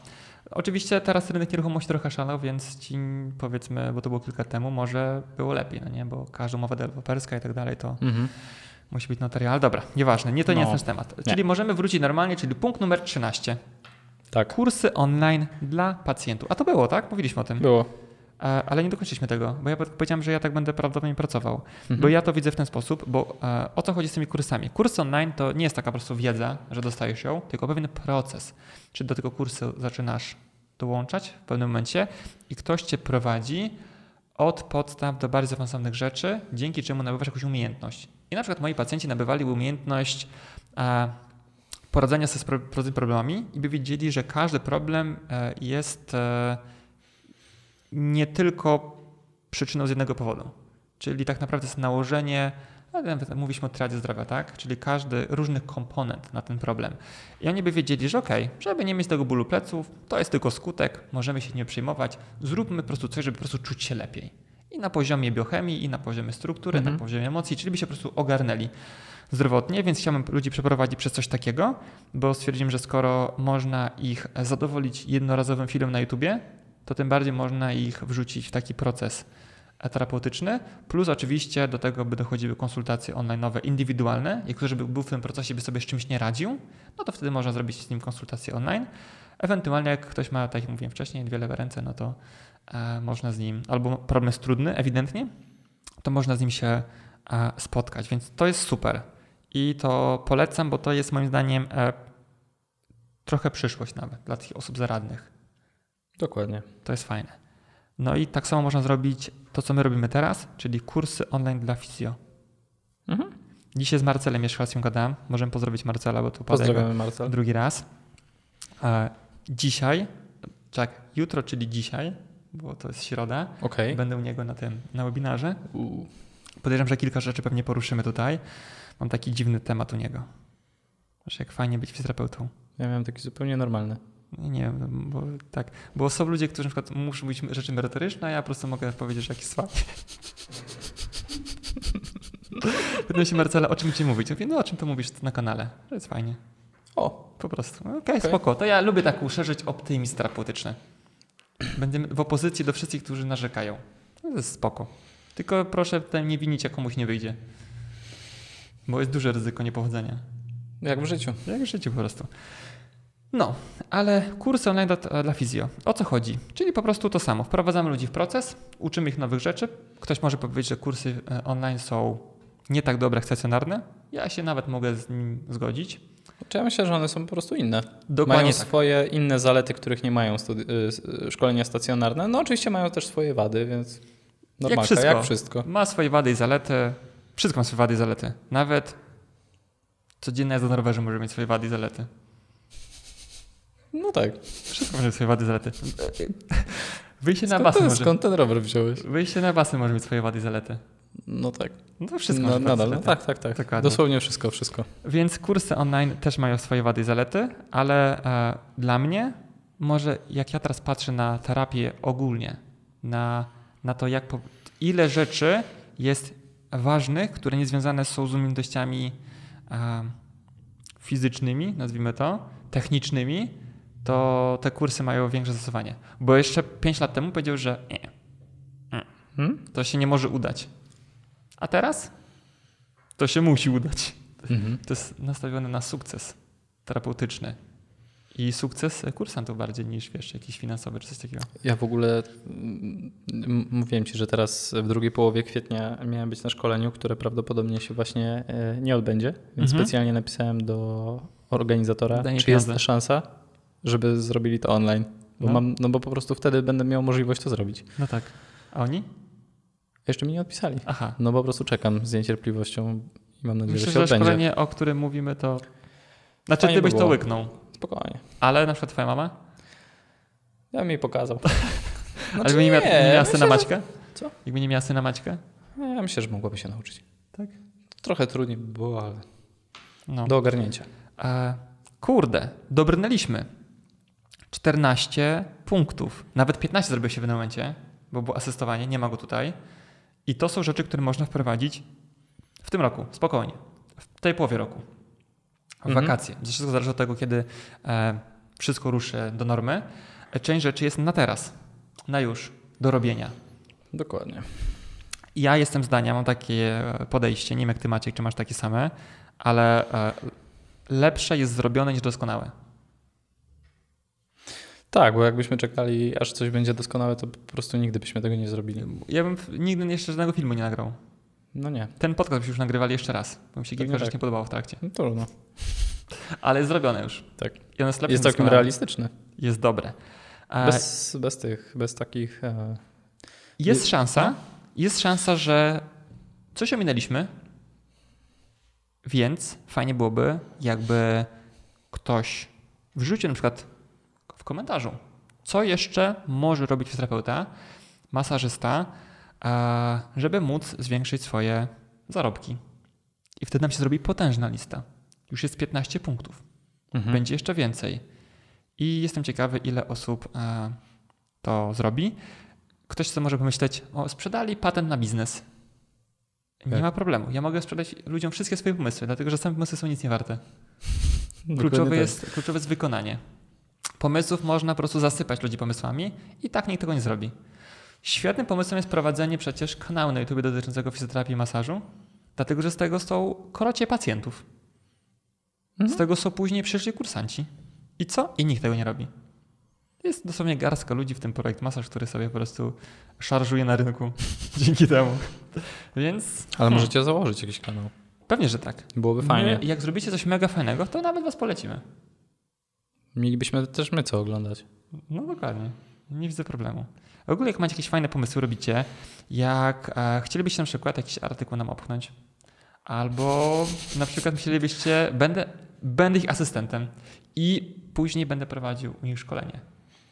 Oczywiście teraz rynek nieruchomości trochę szalał, więc ci powiedzmy, bo to było kilka temu, może było lepiej, no nie? Bo każda umowa deweloperska i tak dalej to Mhm. Musi być notarial. Dobra, nieważne, nie to nie No. jest nasz temat. Czyli możemy wrócić normalnie, czyli punkt numer 13. Tak, Kursy online dla pacjentów. A to było, tak? Mówiliśmy o tym. było. E, Ale nie dokończyliśmy tego, bo ja powiedziałem, że ja tak będę prawdopodobnie pracował. Mhm. Bo ja to widzę w ten sposób, bo e, o co chodzi z tymi kursami? Kurs online to nie jest taka po prostu wiedza, że dostajesz ją, tylko pewien proces. Czy do tego kursu zaczynasz dołączać w pewnym momencie i ktoś cię prowadzi od podstaw do bardziej zaawansowanych rzeczy, dzięki czemu nabywasz jakąś umiejętność. I na przykład moi pacjenci nabywali umiejętność e, poradzenia sobie z problemami i by wiedzieli, że każdy problem e, jest e, nie tylko przyczyną z jednego powodu. Czyli tak naprawdę jest nałożenie, nawet mówiliśmy o triadzie zdrowia, tak? Czyli każdy różny komponent na ten problem. I oni by wiedzieli, że okej, żeby nie mieć tego bólu pleców, to jest tylko skutek, możemy się nie przejmować, zróbmy po prostu coś, żeby po prostu czuć się lepiej. I na poziomie biochemii, i na poziomie struktury, Mhm. na poziomie emocji, czyli by się po prostu ogarnęli zdrowotnie, więc chciałbym ludzi przeprowadzić przez coś takiego, bo stwierdziłem, że skoro można ich zadowolić jednorazowym filmem na YouTubie, to tym bardziej można ich wrzucić w taki proces terapeutyczny, plus oczywiście do tego by dochodziły konsultacje online indywidualne i ktoś by był w tym procesie by sobie z czymś nie radził, no to wtedy można zrobić z nim konsultację online. Ewentualnie jak ktoś ma, tak jak mówiłem wcześniej, dwie lewe ręce, no to można z nim, albo problem jest trudny ewidentnie, to można z nim się e, spotkać, więc to jest super i to polecam, bo to jest moim zdaniem e, trochę przyszłość nawet dla tych osób zaradnych. Dokładnie. To jest fajne. No i tak samo można zrobić to, co my robimy teraz, czyli kursy online dla fizjo. Mhm. Dzisiaj z Marcelem jeszcze raz ją gadałem. Możemy pozdrowić Marcela, bo tu Pozdrawiamy Marcel. drugi raz. E, dzisiaj, tak, jutro, czyli dzisiaj, bo to jest środa, Okej. będę u niego na tym, na webinarze. Podejrzewam, że kilka rzeczy pewnie poruszymy tutaj. Mam taki dziwny temat u niego. Znaczy, jak fajnie być fizjoterapeutą. Ja miałem taki zupełnie normalny. No Nie wiem, bo tak. Bo są ludzie, którzy na przykład muszą mówić rzeczy merytoryczne, a ja po prostu mogę powiedzieć, że jakiś słaby. Pytam się Marcela, o czym ci mówić? Ja Mówię, no o czym to mówisz na kanale? To jest fajnie. O, Po prostu. Okej, Okej. spoko. To ja lubię tak uszerzyć optymizm terapeutyczny. Będziemy w opozycji do wszystkich, którzy narzekają. To jest spoko. Tylko proszę tutaj nie winić, jak komuś nie wyjdzie. Bo jest duże ryzyko niepowodzenia. jak w życiu. Jak w życiu po prostu. No, ale kursy online dla, dla fizjo. O co chodzi? Czyli po prostu to samo. Wprowadzamy ludzi w proces, uczymy ich nowych rzeczy. Ktoś może powiedzieć, że kursy e, online są nie tak dobre jak stacjonarne. Ja się nawet mogę z nim zgodzić. Czy ja myślę, że one są po prostu inne. Dokładnie mają tak. swoje inne zalety, których nie mają studi- y, y, szkolenia stacjonarne. No oczywiście mają też swoje wady, więc normalka, wszystko. jak wszystko. Ma swoje wady i zalety. Wszystko ma swoje wady i zalety. Nawet codzienna jazda na rowerze może mieć swoje wady i zalety. No tak. Wszystko może mieć swoje wady i zalety. Wyjście na Skąd, basen ten, może, skąd ten rower wziąłeś? wyjście na basen może mieć swoje wady i zalety. No tak. No wszystko no, nadal, no tak, tak, tak. Dokładnie. Dosłownie wszystko, wszystko. Więc kursy online też mają swoje wady i zalety, ale e, dla mnie, może jak ja teraz patrzę na terapię ogólnie, na, na to, jak po, ile rzeczy jest ważnych, które nie związane są z umiejętnościami e, fizycznymi, nazwijmy to, technicznymi, to te kursy mają większe zastosowanie. Bo jeszcze 5 lat temu powiedział, że nie, Hmm? to się nie może udać. A teraz to się musi udać. Mhm. To jest nastawione na sukces terapeutyczny. I sukces kursantów bardziej niż wiesz, jakiś finansowy czy coś takiego. Ja w ogóle mm, m- mówiłem Ci, że teraz w drugiej połowie kwietnia miałem być na szkoleniu, które prawdopodobnie się właśnie e, nie odbędzie, więc Mhm. specjalnie napisałem do organizatora, czy jest pieniądze. szansa, żeby zrobili to online. Bo No. mam, no bo po prostu wtedy będę miał możliwość to zrobić. No tak. A oni? Jeszcze mi nie odpisali. Aha. No po prostu czekam z niecierpliwością i mam nadzieję, Myślę, że się odbędzie. szkolenie, o którym mówimy, to. Znaczy, Fajnie ty by byś to było. łyknął, Spokojnie. ale na przykład twoja mama? Ja bym jej pokazał. ale jakby nie, mia- nie miała syna myślę, że- Maćka? Co? Jakby nie miała syna Maćka? Ja myślę, że mogłaby się nauczyć. Tak. Trochę trudniej by było, ale No. do ogarnięcia. E, kurde, dobrnęliśmy. 14 punktów. Nawet 15 zrobiło się w tym momencie, bo było asystowanie, nie ma go tutaj. I to są rzeczy, które można wprowadzić w tym roku, spokojnie. W tej połowie roku. W Mhm. wakacje. Wszystko zależy od tego, kiedy e, wszystko ruszy do normy. część rzeczy jest na teraz, na już, do robienia. Dokładnie. Ja jestem zdania, mam takie podejście, nie wiem jak ty Maciek, czy masz takie same, ale e, lepsze jest zrobione niż doskonałe. Tak, bo jakbyśmy czekali, aż coś będzie doskonałe, to po prostu nigdy byśmy tego nie zrobili. Ja bym nigdy jeszcze żadnego filmu nie nagrał. No nie. Ten podcast byśmy już nagrywali jeszcze raz, bo mi się kilka tak. rzeczy nie podobało w trakcie. No trudno. Ale jest zrobione już. Tak. Jest całkiem doskonałe. realistyczne. Jest dobre. Bez, bez tych, bez takich... E, Jest szansa, no. jest szansa, że coś ominęliśmy, więc fajnie byłoby, jakby ktoś wrzucił na przykład w komentarzu, co jeszcze może robić fizjoterapeuta, masażysta, a, żeby móc zwiększyć swoje zarobki. I wtedy nam się zrobi potężna lista. Już jest 15 punktów. mhm. Będzie jeszcze więcej. I jestem ciekawy, ile osób e, to zrobi. Ktoś sobie może pomyśleć, o, sprzedali patent na biznes. Nie Tak. ma problemu. Ja mogę sprzedać ludziom wszystkie swoje pomysły, dlatego że same pomysły są nic nie warte. Kluczowe tak. jest, kluczowe jest wykonanie. Pomysłów można po prostu zasypać ludzi pomysłami i tak nikt tego nie zrobi. Świetnym pomysłem jest prowadzenie przecież kanału na YouTube dotyczącego fizjoterapii i masażu, dlatego że z tego są korocie pacjentów. Z Mhm. tego są później przyszli kursanci. I co? I nikt tego nie robi. Jest dosłownie garstka ludzi w tym projekt masaż, który sobie po prostu szarżuje na rynku dzięki temu. Więc Ale hmm, możecie założyć jakiś kanał. pewnie, że tak. Byłoby fajnie. My, jak zrobicie coś mega fajnego, to nawet was polecimy. Mielibyśmy też my co oglądać. No dokładnie. Nie widzę problemu. W ogóle jak macie jakieś fajne pomysły, robicie, jak e, chcielibyście na przykład jakiś artykuł nam opchnąć, albo na przykład myślelibyście, będę, będę ich asystentem i później będę prowadził u nich szkolenie.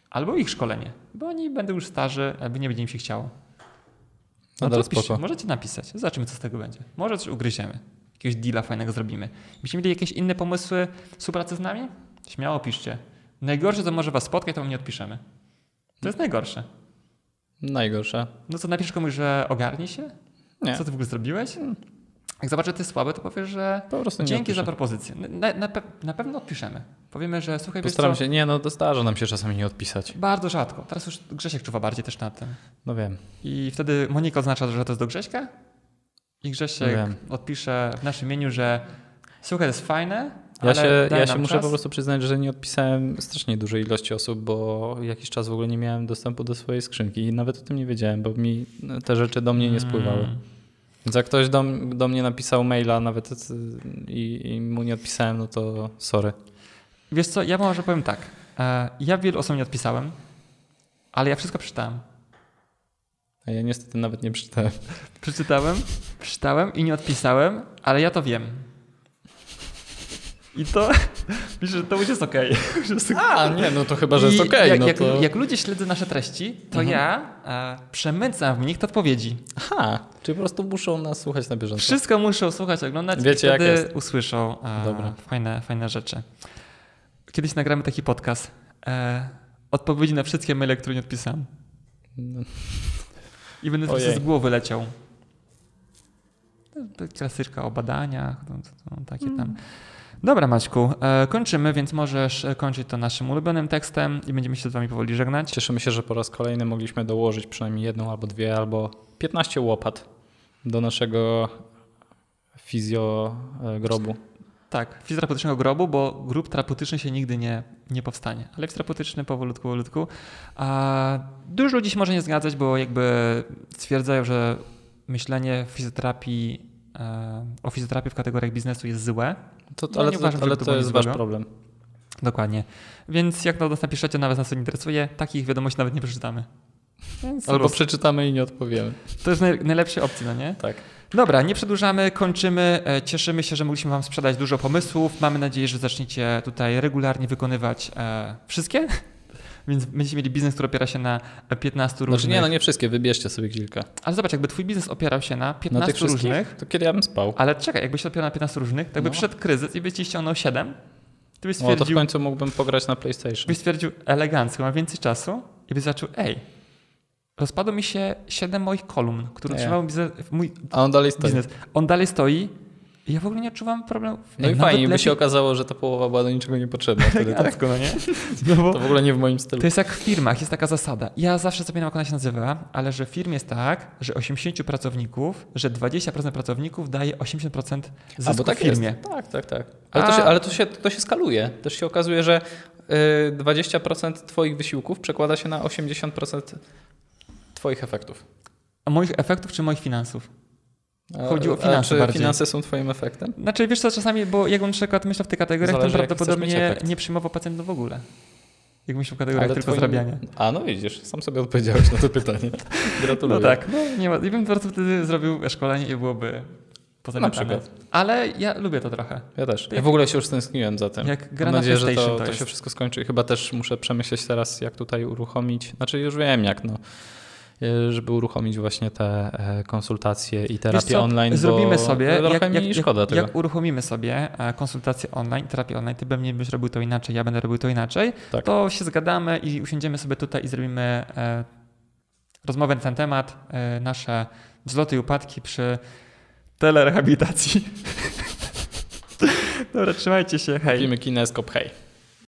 Albo ich szkolenie, bo oni będą już starzy, albo nie będzie im się chciało. No Nadal to piszcie, możecie napisać, zobaczymy co z tego będzie. Może coś ugryziemy, jakiegoś deala fajnego zrobimy. Byście mieli jakieś inne pomysły współpracy z nami? Śmiało piszcie. Najgorsze, co może was spotkać, to wam nie odpiszemy. To jest najgorsze. Najgorsze. No co, napisz komuś, że ogarnij się? Nie. Co ty w ogóle zrobiłeś? Jak zobaczę, że ty słabe, to powiesz, że Po prostu nie dzięki za propozycję. Na, na, pe- na pewno odpiszemy. Powiemy, że słuchaj, wiesz Postaram co, się, nie no, to zdarza nam się czasami nie odpisać. bardzo rzadko. Teraz już Grzesiek czuwa bardziej też nad tym. No wiem. I wtedy Monika oznacza, że to jest do Grześka i Grzesiek Wiem. odpisze w naszym imieniu, że słuchaj, to jest fajne, Ja się, ja się muszę czas. po prostu przyznać, że nie odpisałem strasznie dużej ilości osób, bo jakiś czas w ogóle nie miałem dostępu do swojej skrzynki i nawet o tym nie wiedziałem, bo mi te rzeczy do mnie nie spływały. Mm. Więc jak ktoś do, do mnie napisał maila nawet y, i, i mu nie odpisałem, no to sorry. Wiesz co, ja może powiem tak. E, Ja wielu osobom nie odpisałem, ale ja wszystko przeczytałem. A ja niestety nawet nie przeczytałem. Przeczytałem, przeczytałem i nie odpisałem, ale ja to wiem. I to, że to już jest okej. Okej. A, nie, no to chyba, że jest okej. jak, no jak, to... jak ludzie śledzą nasze treści, to Mhm. ja e, przemycam w nich te odpowiedzi. Aha, czyli po prostu muszą nas słuchać na bieżąco. Wszystko muszą słuchać, oglądać Wiecie, i jak wtedy jest. usłyszą e, Dobra. fajne, fajne rzeczy. Kiedyś nagramy taki podcast. E, odpowiedzi na wszystkie maile, które nie odpisałem. No, I będę Ojej. z głowy leciał. Klasyczka o badaniach, to, to, takie tam. Dobra, Maćku, e, kończymy, więc możesz e, kończyć to naszym ulubionym tekstem i będziemy się z Wami powoli żegnać. Cieszymy się, że po raz kolejny mogliśmy dołożyć przynajmniej jedną albo dwie, albo 15 łopat do naszego fizjo e. Tak, fizjoterapeutycznego grobu, bo grób terapeutyczny się nigdy nie, nie powstanie, ale fizjoterapeutyczny powolutku, powolutku. A dużo ludzi się może nie zgadzać, bo jakby stwierdzają, że myślenie fizjoterapii, e, o fizjoterapii w kategoriach biznesu jest złe. To, Ja ale nie to, uważam, ale to to jest wasz złego. problem. Dokładnie. Więc jak do nas napiszecie, nawet nas to nie interesuje, takich wiadomości nawet nie przeczytamy. Więc Albo przeczytamy i nie odpowiemy. To jest naj, najlepsza opcja, no nie? Tak. Dobra, nie przedłużamy, kończymy. E, Cieszymy się, że mogliśmy Wam sprzedać dużo pomysłów. Mamy nadzieję, że zaczniecie tutaj regularnie wykonywać e, wszystkie. Więc będziecie mieli biznes, który opiera się na 15 różnych. Znaczy nie, no nie wszystkie, wybierzcie sobie kilka. Ale zobacz, jakby Twój biznes opierał się na Na tych 15 wszystkich? różnych. To kiedy ja bym spał? Ale czekaj, jakbyś się opierał na 15 różnych, to by No. przyszedł kryzys i by ci ściągnął 7. Ty byś O, to w stwierdził, końcu mógłbym pograć na PlayStation. byś stwierdził elegancko, mam więcej czasu i byś zaczął, ej, rozpadło mi się 7 moich kolumn, które trzymały mój A on dalej stoi. biznes. On dalej stoi Ja w ogóle nie odczuwam problemów. No i Nawet fajnie, by lepiej- się okazało, że ta połowa była do niczego niepotrzebna wtedy, tak? Elegancko, no nie? No bo To w ogóle nie w moim stylu. to jest jak w firmach, jest taka zasada. Ja zawsze zapominam, jak ona się nazywa, ale że w firmie jest tak, że 80 pracowników, że 20% pracowników daje 80% A, zysku bo tak w firmie. Jest. Tak, tak, tak. Ale, to A- się, ale to, się, to się skaluje. Też się okazuje, że y, 20% Twoich wysiłków przekłada się na 80% Twoich efektów. A moich efektów czy moich finansów? A- Chodzi o a finanse czy bardziej. finanse są Twoim efektem? Znaczy, wiesz co, czasami, bo jakbym na przykład myślał w tych kategoriach, Zależy, to prawdopodobnie nie przyjmował pacjentów w ogóle. Jak myślał w kategoriach Ale tylko twoim- zarabiania. A no widzisz, sam sobie odpowiedziałeś na to pytanie. Gratuluję. No tak, no nie ma. Ja bym po prostu wtedy zrobił szkolenie i byłoby pozamiatane. Na przykład. Ale ja lubię to trochę. Ja też. Ja w ogóle się już stęskniłem za tym. Jak gra Mam na nadzieję, że PlayStation to, to to się wszystko skończy. Chyba też muszę przemyśleć teraz, jak tutaj uruchomić. Znaczy już wiem jak, no. E, Żeby uruchomić właśnie te e, konsultacje i terapię online. Zrobimy sobie, Trochę jak, mi jak, szkoda jak, tego. jak uruchomimy sobie e, konsultację online, terapię online, ty pewnie byś robił to inaczej, ja będę robił to inaczej, Tak. to się zgadamy i usiądziemy sobie tutaj i zrobimy e, rozmowę na ten temat, nasze wzloty i upadki przy telerehabilitacji. Dobra, trzymajcie się, hej. Kupimy kineskop, hej.